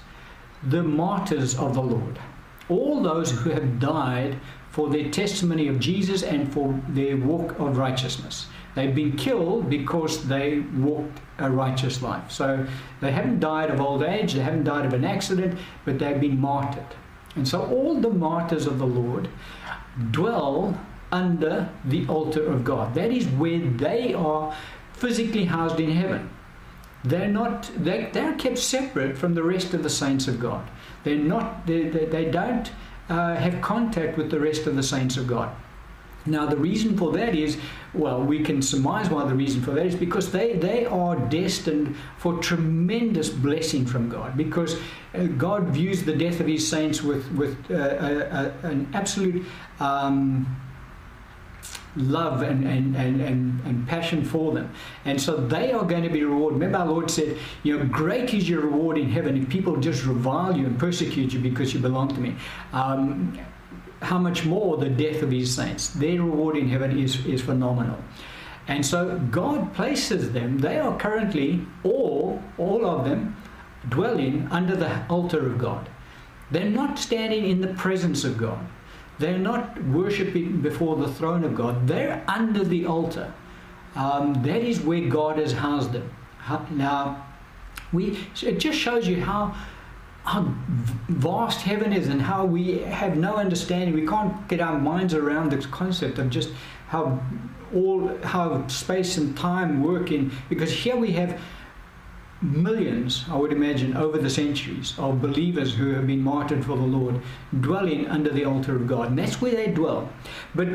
[SPEAKER 1] the martyrs of the Lord. All those who have died for their testimony of Jesus and for their walk of righteousness. They've been killed because they walked a righteous life. So they haven't died of old age, they haven't died of an accident, but they've been martyred. And so all the martyrs of the Lord dwell under the altar of God. That is where they are physically housed in heaven. They're not they, they're kept separate from the rest of the saints of God. They're not they, they, they don't uh, have contact with the rest of the saints of God. Now, the reason for that is, well, we can surmise why the reason for that is because they, they are destined for tremendous blessing from God. Because uh, God views the death of His saints with, with uh, a, a, an absolute um, love and, and, and, and, and passion for them. And so they are going to be rewarded. Remember, our Lord said, You know, great is your reward in heaven if people just revile you and persecute you because you belong to me. Um, how much more the death of his saints. Their reward in heaven is, is phenomenal. And so God places them, they are currently all, all of them, dwelling under the altar of God. They're not standing in the presence of God. They're not worshipping before the throne of God. They're under the altar. Um, that is where God has housed them. Now, we, it just shows you how how vast heaven is and how we have no understanding. We can't get our minds around this concept of just how all how space and time work in because here we have millions, I would imagine, over the centuries of believers who have been martyred for the Lord, dwelling under the altar of God, and that's where they dwell. But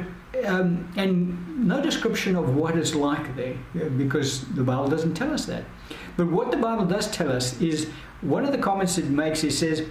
[SPEAKER 1] um, and no description of what it's like there, because the Bible doesn't tell us that. But what the Bible does tell us is one of the comments it makes, it says,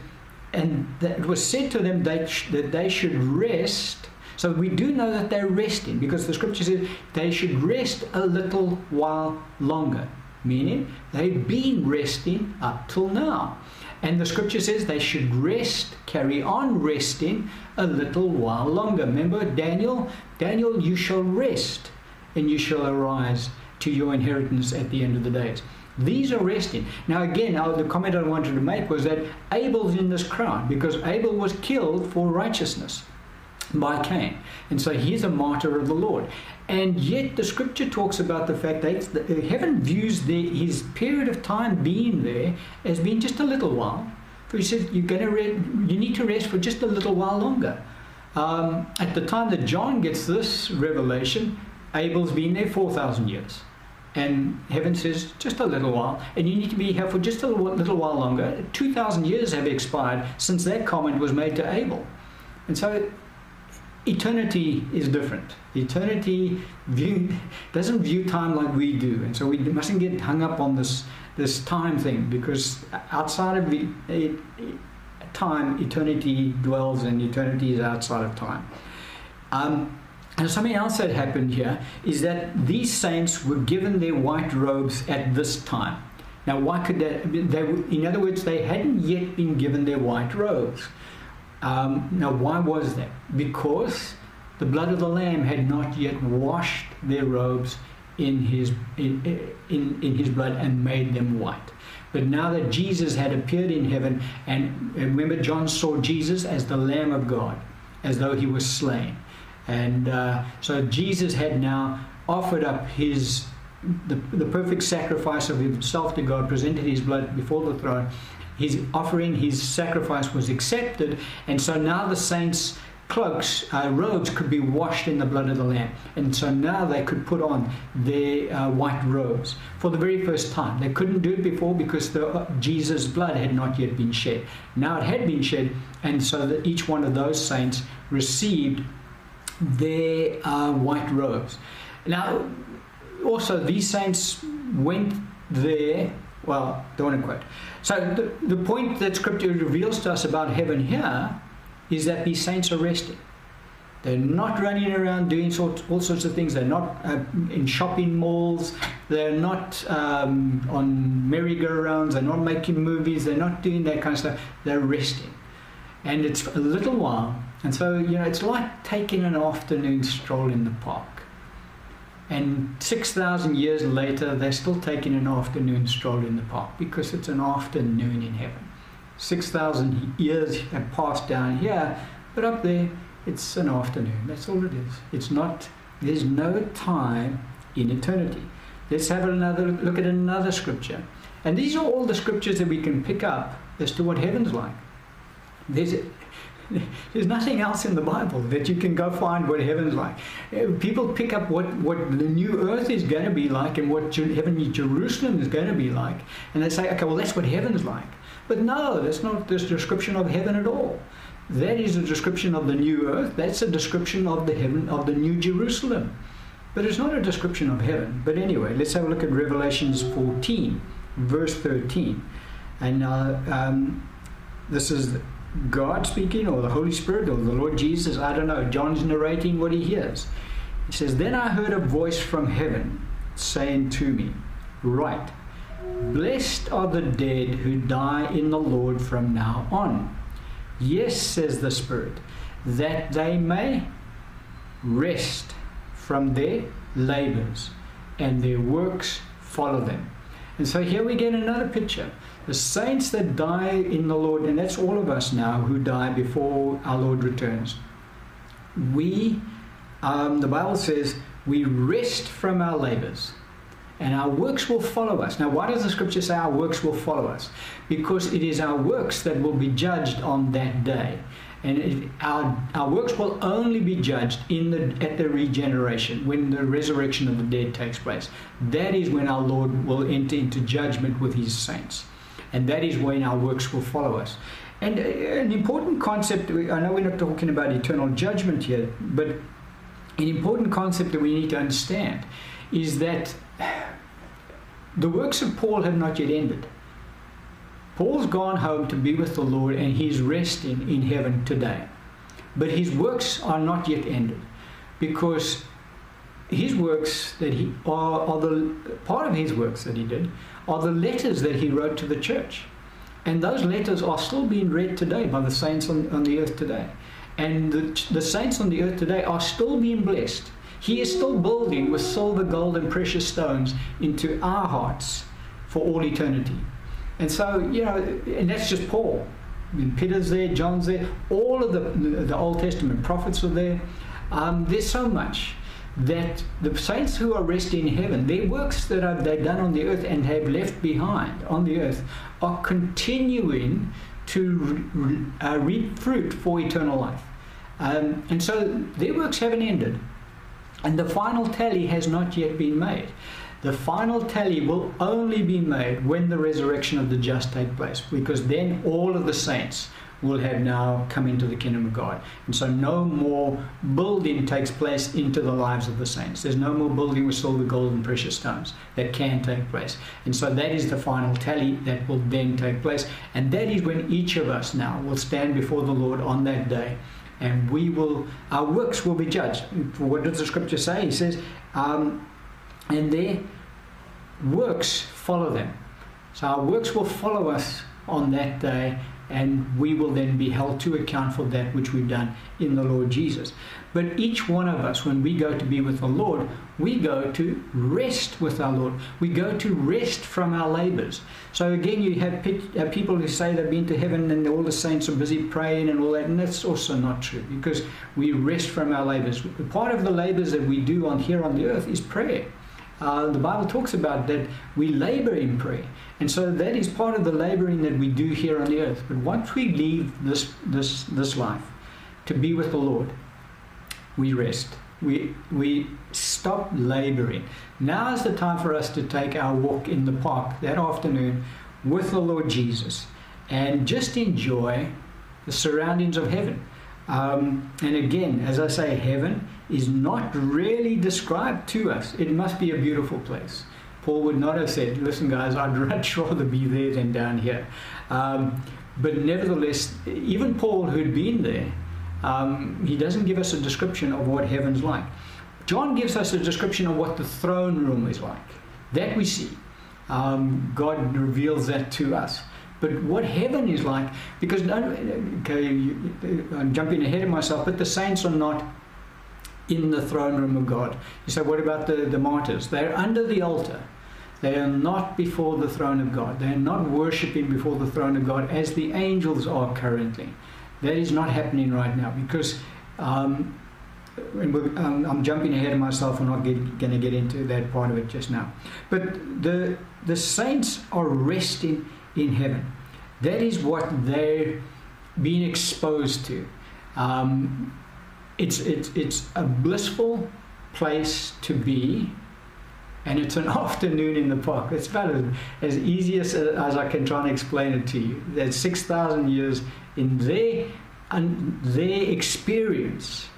[SPEAKER 1] and that it was said to them that, that they should rest. So we do know that they're resting because the scripture says they should rest a little while longer, meaning they've been resting up till now. And the scripture says they should rest, carry on resting a little while longer. Remember Daniel? Daniel, you shall rest and you shall arise to your inheritance at the end of the days. These are resting. Now, again, the comment I wanted to make was that Abel's in this crowd because Abel was killed for righteousness. by Cain. And so he's a martyr of the Lord. And yet the scripture talks about the fact that heaven views the, his period of time being there as being just a little while. For he says you're going to re- you need to rest for just a little while longer. Um, at the time that John gets this revelation, Abel's been there 4,000 years. And heaven says, just a little while. And you need to be here for just a little, while longer. 2,000 years have expired since that comment was made to Abel. And so eternity is different. Eternity view, *laughs* doesn't view time like we do. And so we mustn't get hung up on this, this time thing because outside of time, eternity dwells and eternity is outside of time. Um, and something else that happened here is that these saints were given their white robes at this time. Now, why could that? They, in other words, they hadn't yet been given their white robes. Um, now, why was that? Because the blood of the Lamb had not yet washed their robes in his in, in, in his blood and made them white. But now that Jesus had appeared in heaven, and remember, John saw Jesus as the Lamb of God, as though he was slain. And uh, so Jesus had now offered up his the, the perfect sacrifice of himself to God, presented his blood before the throne. His offering, his sacrifice was accepted, and so now the saints' cloaks, uh, robes could be washed in the blood of the Lamb. And so now they could put on their uh, white robes for the very first time. They couldn't do it before because the, uh, Jesus' blood had not yet been shed. Now it had been shed, and so that each one of those saints received their uh, white robes. Now, also, these saints went there. Well, don't want to quote. So, the, the point that Scripture reveals to us about heaven here is that these saints are resting. They're not running around doing sort, all sorts of things. They're not uh, in shopping malls. They're not um, on merry-go-rounds. They're not making movies. They're not doing that kind of stuff. They're resting. And it's a little while and so, you know, it's like taking an afternoon stroll in the park. And 6,000 years later, they're still taking an afternoon stroll in the park because it's an afternoon in heaven. 6,000 years have passed down here, but up there, it's an afternoon. That's all it is. It's not, there's no time in eternity. Let's have another look at another scripture. And these are all the scriptures that we can pick up as to what heaven's like. There's *laughs* there's nothing else in the Bible that you can go find what heaven's like. Uh, people pick up what, what the new earth is going to be like and what heavenly Jerusalem is going to be like, and they say, okay, well, that's what heaven's like. But no, that's not this description of heaven at all. That is a description of the new earth. That's a description of the heaven of the new Jerusalem. But it's not a description of heaven. But anyway, let's have a look at Revelations 14, verse 13. And uh, um, this is God speaking or the Holy Spirit or the Lord Jesus, I don't know. John's narrating what he hears. He says, Then I heard a voice from heaven saying to me, Write, blessed are the dead who die in the Lord from now on. Yes, says the Spirit, that they may rest from their labors and their works follow them. And so here we get another picture the saints that die in the Lord, and that's all of us now who die before our Lord returns. We, um, the Bible says, we rest from our labors and our works will follow us. Now, why does the scripture say our works will follow us? Because it is our works that will be judged on that day. And it, our, our works will only be judged in the, at the regeneration, when the resurrection of the dead takes place. That is when our Lord will enter into judgment with his saints and that is when our works will follow us. And uh, an important concept, I know we're not talking about eternal judgment here, but an important concept that we need to understand is that the works of Paul have not yet ended. Paul's gone home to be with the Lord and he's resting in heaven today. But his works are not yet ended because his works that he are, are the part of his works that he did are the letters that he wrote to the church. And those letters are still being read today by the saints on, on the earth today. And the, the saints on the earth today are still being blessed. He is still building with silver, gold, and precious stones into our hearts for all eternity. And so, you know, and that's just Paul. Peter's there, John's there, all of the, the Old Testament prophets are there. Um, there's so much that the saints who are resting in heaven, their works that are, they've done on the earth and have left behind on the earth, are continuing to uh, reap fruit for eternal life. Um, and so their works haven't ended. And the final tally has not yet been made. The final tally will only be made when the resurrection of the just take place, because then all of the saints will have now come into the kingdom of God. And so no more building takes place into the lives of the saints. There's no more building with silver, gold, and precious stones that can take place. And so that is the final tally that will then take place. And that is when each of us now will stand before the Lord on that day. And we will, our works will be judged. What does the scripture say? He says, um, and their works follow them. So our works will follow us on that day and we will then be held to account for that which we've done in the Lord Jesus. But each one of us, when we go to be with the Lord, we go to rest with our Lord. We go to rest from our labors. So again, you have people who say they've been to heaven and all the saints are busy praying and all that, and that's also not true because we rest from our labors. Part of the labors that we do on here on the earth is prayer. Uh, the Bible talks about that we labor in prayer. And so that is part of the laboring that we do here on the earth. But once we leave this, this, this life to be with the Lord, we rest. We, we stop laboring. Now is the time for us to take our walk in the park that afternoon with the Lord Jesus and just enjoy the surroundings of heaven. Um, and again, as I say, heaven is not really described to us. It must be a beautiful place. Paul would not have said, listen, guys, I'd *laughs* much rather be there than down here. Um, but nevertheless, even Paul, who'd been there, um, he doesn't give us a description of what heaven's like. John gives us a description of what the throne room is like. That we see. Um, God reveals that to us. But what heaven is like, because okay, I'm jumping ahead of myself, but the saints are not in the throne room of God. You say, what about the, the martyrs? They're under the altar. They are not before the throne of God. They are not worshipping before the throne of God as the angels are currently. That is not happening right now because um, um, I'm jumping ahead of myself. I'm not going to get into that part of it just now. But the, the saints are resting in heaven. That is what they're being exposed to. Um, it's, it's, it's a blissful place to be and it's an *laughs* afternoon in the park. It's about as, as easy as, as I can try and explain it to you. There's 6,000 years in their, and their experience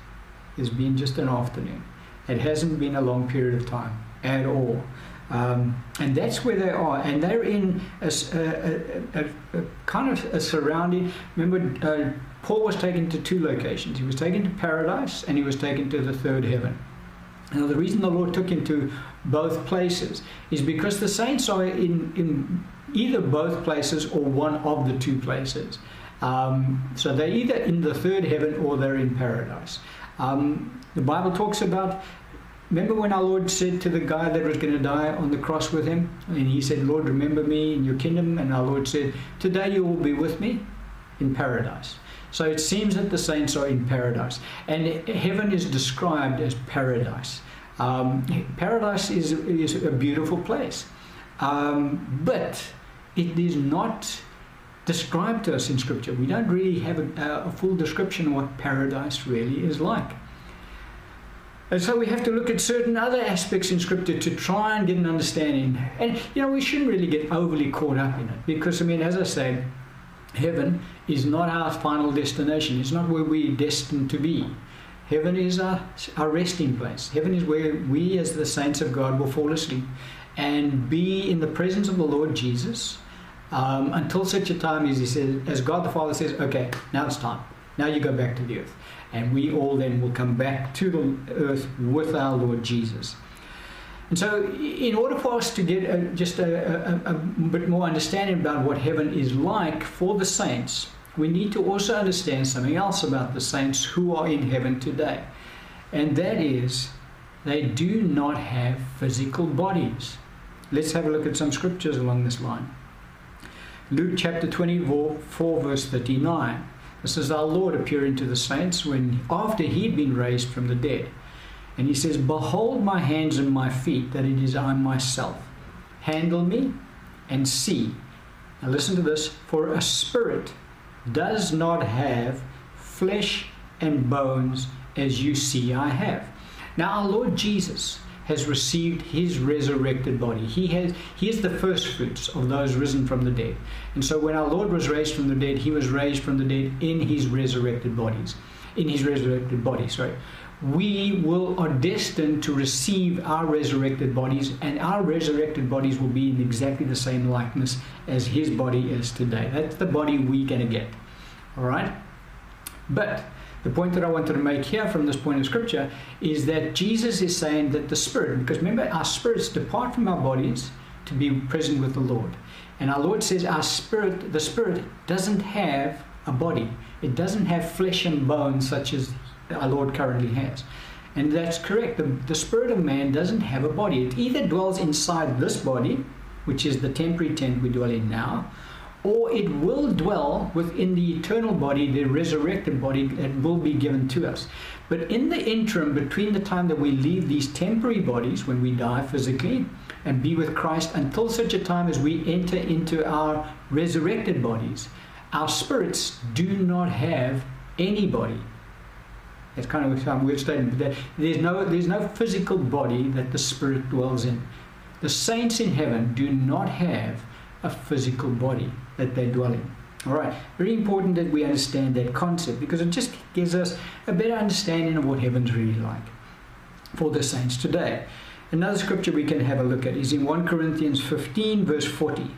[SPEAKER 1] has been just an afternoon. It hasn't been a long period of time at all. Um, and that's where they are. And they're in a, a, a, a kind of a surrounding. Remember, uh, Paul was taken to two locations. He was taken to paradise and he was taken to the third heaven. Now, the reason the Lord took him to both places is because the saints are in, in either both places or one of the two places. Um, so they're either in the third heaven or they're in paradise. Um, the Bible talks about, remember when our Lord said to the guy that was going to die on the cross with him? And he said, Lord, remember me in your kingdom. And our Lord said, Today you will be with me in paradise. So it seems that the saints are in paradise. And heaven is described as paradise. Um, paradise is, is a beautiful place. Um, but it is not described to us in Scripture. We don't really have a, a, full description of what paradise really is like. And so we have to look at certain other aspects in Scripture to try and get an understanding. And, you know, we shouldn't really get overly caught up in it because, I mean, as I say, heaven is not our final destination. It's not where we're destined to be. Heaven is our, resting place. Heaven is where we, as the saints of God, will fall asleep and be in the presence of the Lord Jesus um, until such a time as He says, as God the Father says, okay, now it's time. Now you go back to the earth. And we all then will come back to the earth with our Lord Jesus. And so, in order for us to get a, just a, a, a, bit more understanding about what heaven is like for the saints, we need to also understand something else about the saints who are in heaven today. And that is, they do not have physical bodies. Let's have a look at some scriptures along this line. Luke chapter 24, verse 39. This is our Lord appearing to the saints when after he'd been raised from the dead. And he says, Behold my hands and my feet, that it is I myself. Handle me and see. Now listen to this. For a spirit does not have flesh and bones as you see I have. Now our Lord Jesus has received his resurrected body. He has he is the first fruits of those risen from the dead. And so when our Lord was raised from the dead, he was raised from the dead in his resurrected bodies. In his resurrected body, sorry. We will are destined to receive our resurrected bodies, and our resurrected bodies will be in exactly the same likeness as his body is today. That's the body we're gonna get. Alright? But the point that I wanted to make here from this point of scripture is that Jesus is saying that the spirit, because remember, our spirits depart from our bodies to be present with the Lord. And our Lord says our spirit, the spirit doesn't have a body, it doesn't have flesh and bone such as our Lord currently has. And that's correct. The, the spirit of man doesn't have a body. It either dwells inside this body, which is the temporary tent we dwell in now, or it will dwell within the eternal body, the resurrected body that will be given to us. But in the interim, between the time that we leave these temporary bodies, when we die physically, and be with Christ until such a time as we enter into our resurrected bodies, our spirits do not have any body. That's kind of a weird statement, but there's no, there's no physical body that the spirit dwells in. The saints in heaven do not have a physical body that they dwell in. All right, very important that we understand that concept because it just gives us a better understanding of what heaven's really like for the saints today. Another scripture we can have a look at is in 1 Corinthians 15, verse 40.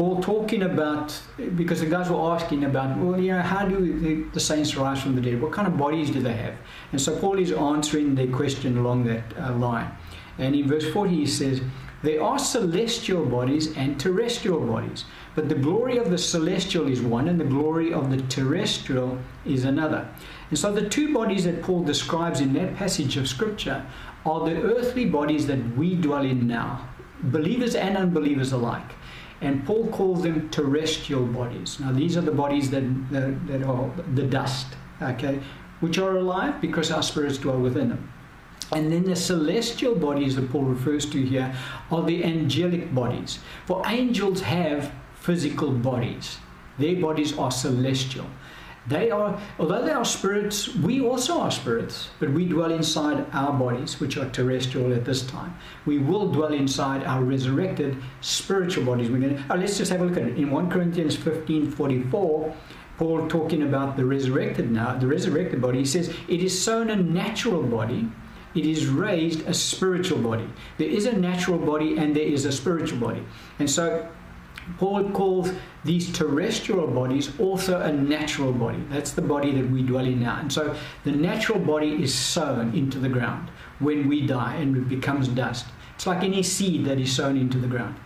[SPEAKER 1] Paul talking about, because the guys were asking about, well, you know, how do the, the saints rise from the dead? What kind of bodies do they have? And so Paul is answering their question along that uh, line. And in verse 40, he says, There are celestial bodies and terrestrial bodies, but the glory of the celestial is one, and the glory of the terrestrial is another. And so the two bodies that Paul describes in that passage of Scripture are the earthly bodies that we dwell in now, believers and unbelievers alike. And Paul calls them terrestrial bodies. Now, these are the bodies that, that, that are the dust, okay, which are alive because our spirits dwell within them. And then the celestial bodies that Paul refers to here are the angelic bodies. For angels have physical bodies. Their bodies are celestial. They are, although they are spirits, we also are spirits, but we dwell inside our bodies, which are terrestrial at this time. We will dwell inside our resurrected spiritual bodies. We're going oh, uh, let's just have a look at it. In 1 Corinthians 15 44, Paul talking about the resurrected now, the resurrected body, he says, It is sown a natural body, it is raised a spiritual body. There is a natural body and there is a spiritual body. And so Paul calls these terrestrial bodies also a natural body. That's the body that we dwell in now. And so the natural body is sown into the ground when we die and it becomes dust. It's like any seed that is sown into the ground.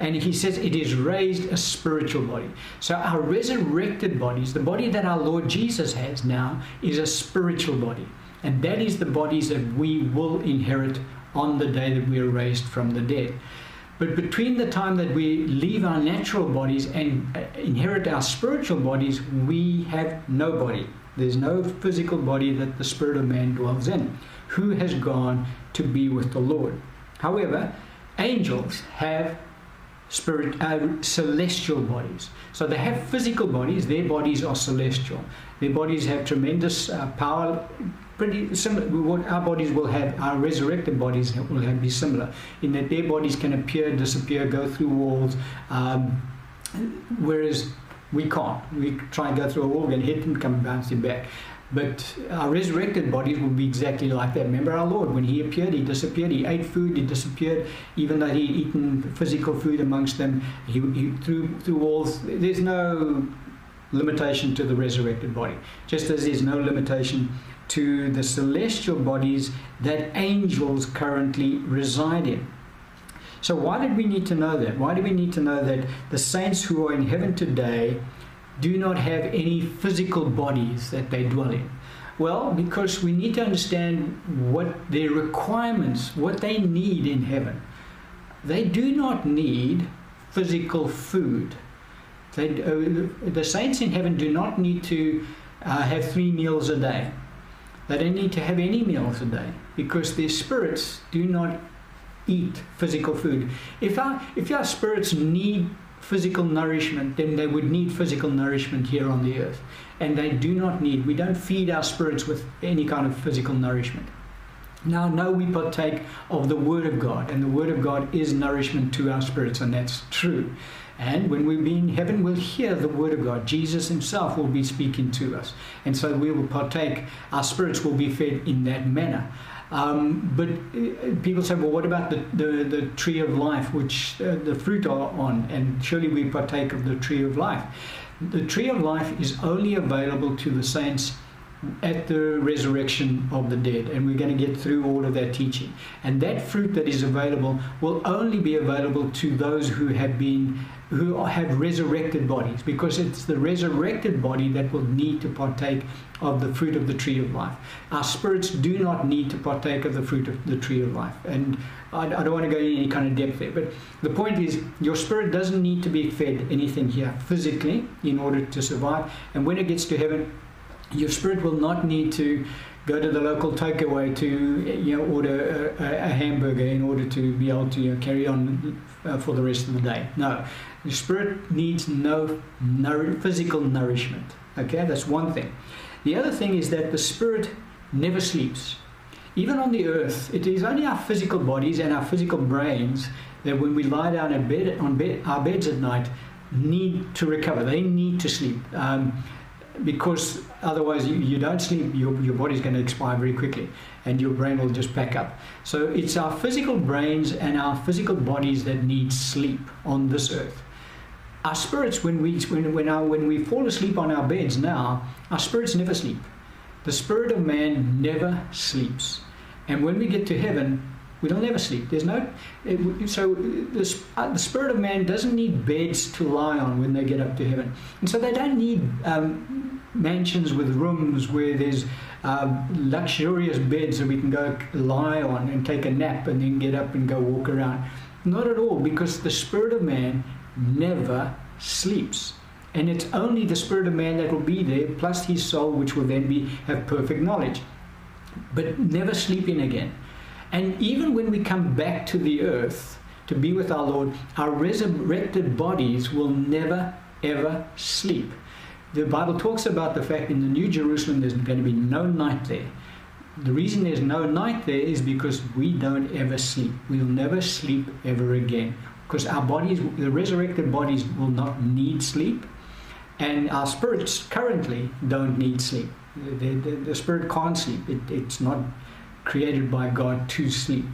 [SPEAKER 1] And he says it is raised a spiritual body. So our resurrected bodies, the body that our Lord Jesus has now, is a spiritual body. And that is the bodies that we will inherit on the day that we are raised from the dead. But between the time that we leave our natural bodies and uh, inherit our spiritual bodies, we have no body. There's no physical body that the spirit of man dwells in, who has gone to be with the Lord. However, angels have spirit uh, celestial bodies. So they have physical bodies, their bodies are celestial. Their bodies have tremendous uh, power pretty similar. What our bodies will have, our resurrected bodies will have, be similar in that their bodies can appear, disappear, go through walls, um, whereas we can't. We try and go through a wall and hit and come bouncing back. But our resurrected bodies will be exactly like that. Remember our Lord, when He appeared, He disappeared. He ate food, He disappeared. Even though he'd eaten physical food amongst them, He, he through through walls. There's no limitation to the resurrected body. Just as there's no limitation to the celestial bodies that angels currently reside in. So, why did we need to know that? Why do we need to know that the saints who are in heaven today do not have any physical bodies that they dwell in? Well, because we need to understand what their requirements, what they need in heaven. They do not need physical food. They, uh, the saints in heaven do not need to uh, have three meals a day. They don't need to have any meals a day because their spirits do not eat physical food. If our, if our spirits need physical nourishment, then they would need physical nourishment here on the earth. And they do not need, we don't feed our spirits with any kind of physical nourishment. Now, no, we partake of the Word of God, and the Word of God is nourishment to our spirits, and that's true. And when we be in heaven, we'll hear the word of God. Jesus himself will be speaking to us. And so we will partake, our spirits will be fed in that manner. Um, but uh, people say, well, what about the, the, the tree of life, which uh, the fruit are on? And surely we partake of the tree of life. The tree of life is only available to the saints at the resurrection of the dead. And we're going to get through all of that teaching. And that fruit that is available will only be available to those who have been who have resurrected bodies because it's the resurrected body that will need to partake of the fruit of the tree of life. Our spirits do not need to partake of the fruit of the tree of life. And I, don't want to go into any kind of depth there, but the point is your spirit doesn't need to be fed anything here physically in order to survive. And when it gets to heaven, your spirit will not need to go to the local takeaway to you know order a, a hamburger in order to be able to you know, carry on uh, for the rest of the day. No, the spirit needs no nour- physical nourishment. Okay, that's one thing. The other thing is that the spirit never sleeps. Even on the earth, it is only our physical bodies and our physical brains that when we lie down in bed on bed, our beds at night need to recover. They need to sleep. Um, because otherwise you, you don't sleep, your, your body's going to expire very quickly and your brain will just pack up. So it's our physical brains and our physical bodies that need sleep on this earth. Our spirits, when we, when, when, our, when we fall asleep on our beds now, our spirits never sleep. The spirit of man never sleeps. And when we get to heaven, we don't ever sleep. There's no. It, so the, uh, the spirit of man doesn't need beds to lie on when they get up to heaven, and so they don't need um, mansions with rooms where there's um, luxurious beds that we can go lie on and take a nap and then get up and go walk around. Not at all, because the spirit of man never sleeps. And it's only the spirit of man that will be there, plus his soul, which will then be have perfect knowledge, but never sleeping again. And even when we come back to the earth to be with our Lord, our resurrected bodies will never ever sleep. The Bible talks about the fact in the New Jerusalem there's going to be no night there. The reason there's no night there is because we don't ever sleep. We'll never sleep ever again. Because our bodies, the resurrected bodies, will not need sleep. And our spirits currently don't need sleep. The, the, the spirit can't sleep. It, it's not created by God to sleep.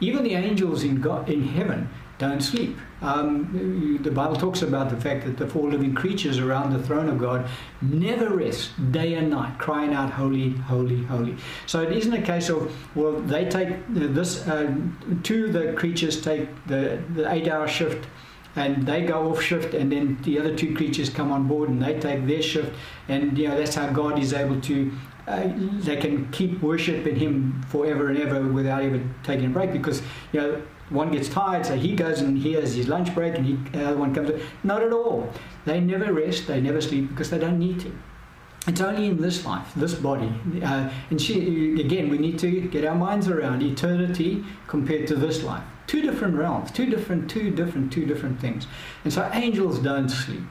[SPEAKER 1] Even the angels in God in heaven don't sleep. Um, the Bible talks about the fact that the four living creatures around the throne of God never rest day and night, crying out, Holy, holy, holy. So it isn't a case of, well, they take this, uh, two of the creatures take the, the eight hour shift and they go off shift and then the other two creatures come on board and they take their shift and you know that's how god is able to uh, they can keep worshiping him forever and ever without even taking a break because you know one gets tired so he goes and he has his lunch break and he, the other one comes in. not at all. They never rest they never sleep because they don't need to. It's only in this life this body. Uh, and she, again we need to get our minds around eternity compared to this life. Two different realms two different two different two different things. And so angels don't sleep.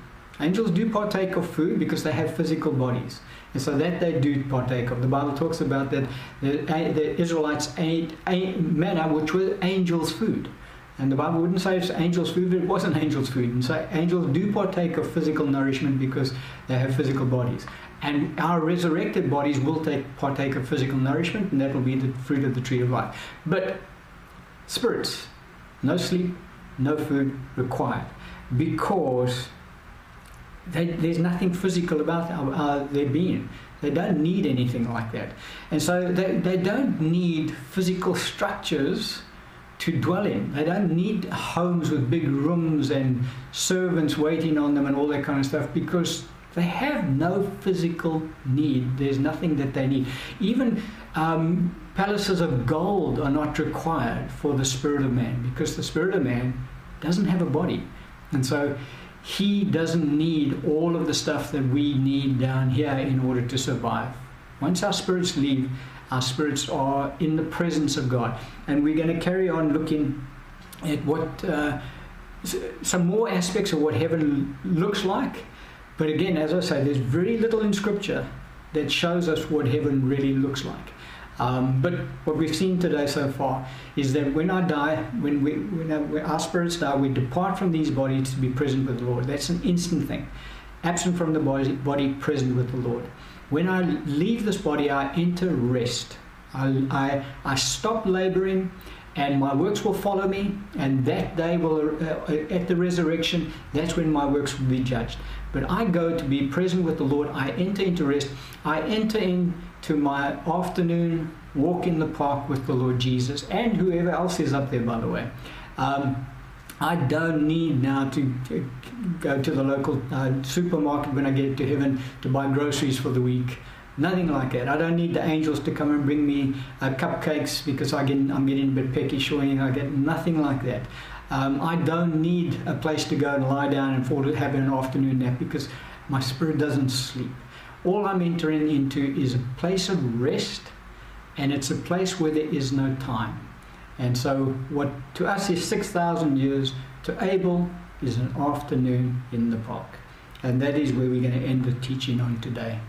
[SPEAKER 1] Angels do partake of food because they have physical bodies and so that they do partake of. The Bible talks about that the, the Israelites ate, ate manna, which was angels' food. And the Bible wouldn't say it's angels' food, but it wasn't angels' food. And so angels do partake of physical nourishment because they have physical bodies. And our resurrected bodies will take partake of physical nourishment, and that will be the fruit of the tree of life. But spirits, no sleep, no food required, because they, there's nothing physical about uh, their being. They don't need anything like that. And so they, they don't need physical structures to dwell in. They don't need homes with big rooms and servants waiting on them and all that kind of stuff because they have no physical need. There's nothing that they need. Even um, palaces of gold are not required for the spirit of man because the spirit of man doesn't have a body. And so He doesn't need all of the stuff that we need down here in order to survive. Once our spirits leave, our spirits are in the presence of God. And we're going to carry on looking at what uh, some more aspects of what heaven looks like. But again, as I say, there's very little in Scripture that shows us what heaven really looks like. Um, but what we've seen today so far is that when I die, when, we, when, our, when our spirits die, we depart from these bodies to be present with the Lord. That's an instant thing. Absent from the body, body present with the Lord. When I leave this body, I enter rest. I, I, I stop laboring and my works will follow me and that day will uh, at the resurrection that's when my works will be judged but i go to be present with the lord i enter into rest i enter in to my afternoon walk in the park with the Lord Jesus and whoever else is up there, by the way. Um, I don't need now to, to go to the local uh, supermarket when I get to heaven to buy groceries for the week. Nothing like that. I don't need the angels to come and bring me uh, cupcakes because I get, I'm getting a bit peckish or anything. I get nothing like that. Um, I don't need a place to go and lie down and fall to have an afternoon nap because my spirit doesn't sleep all I'm entering into is a place of rest and it's a place where there is no time. And so, what to us is 6,000 years, to Abel is an afternoon in the park. And that is where we're going to end the teaching on today.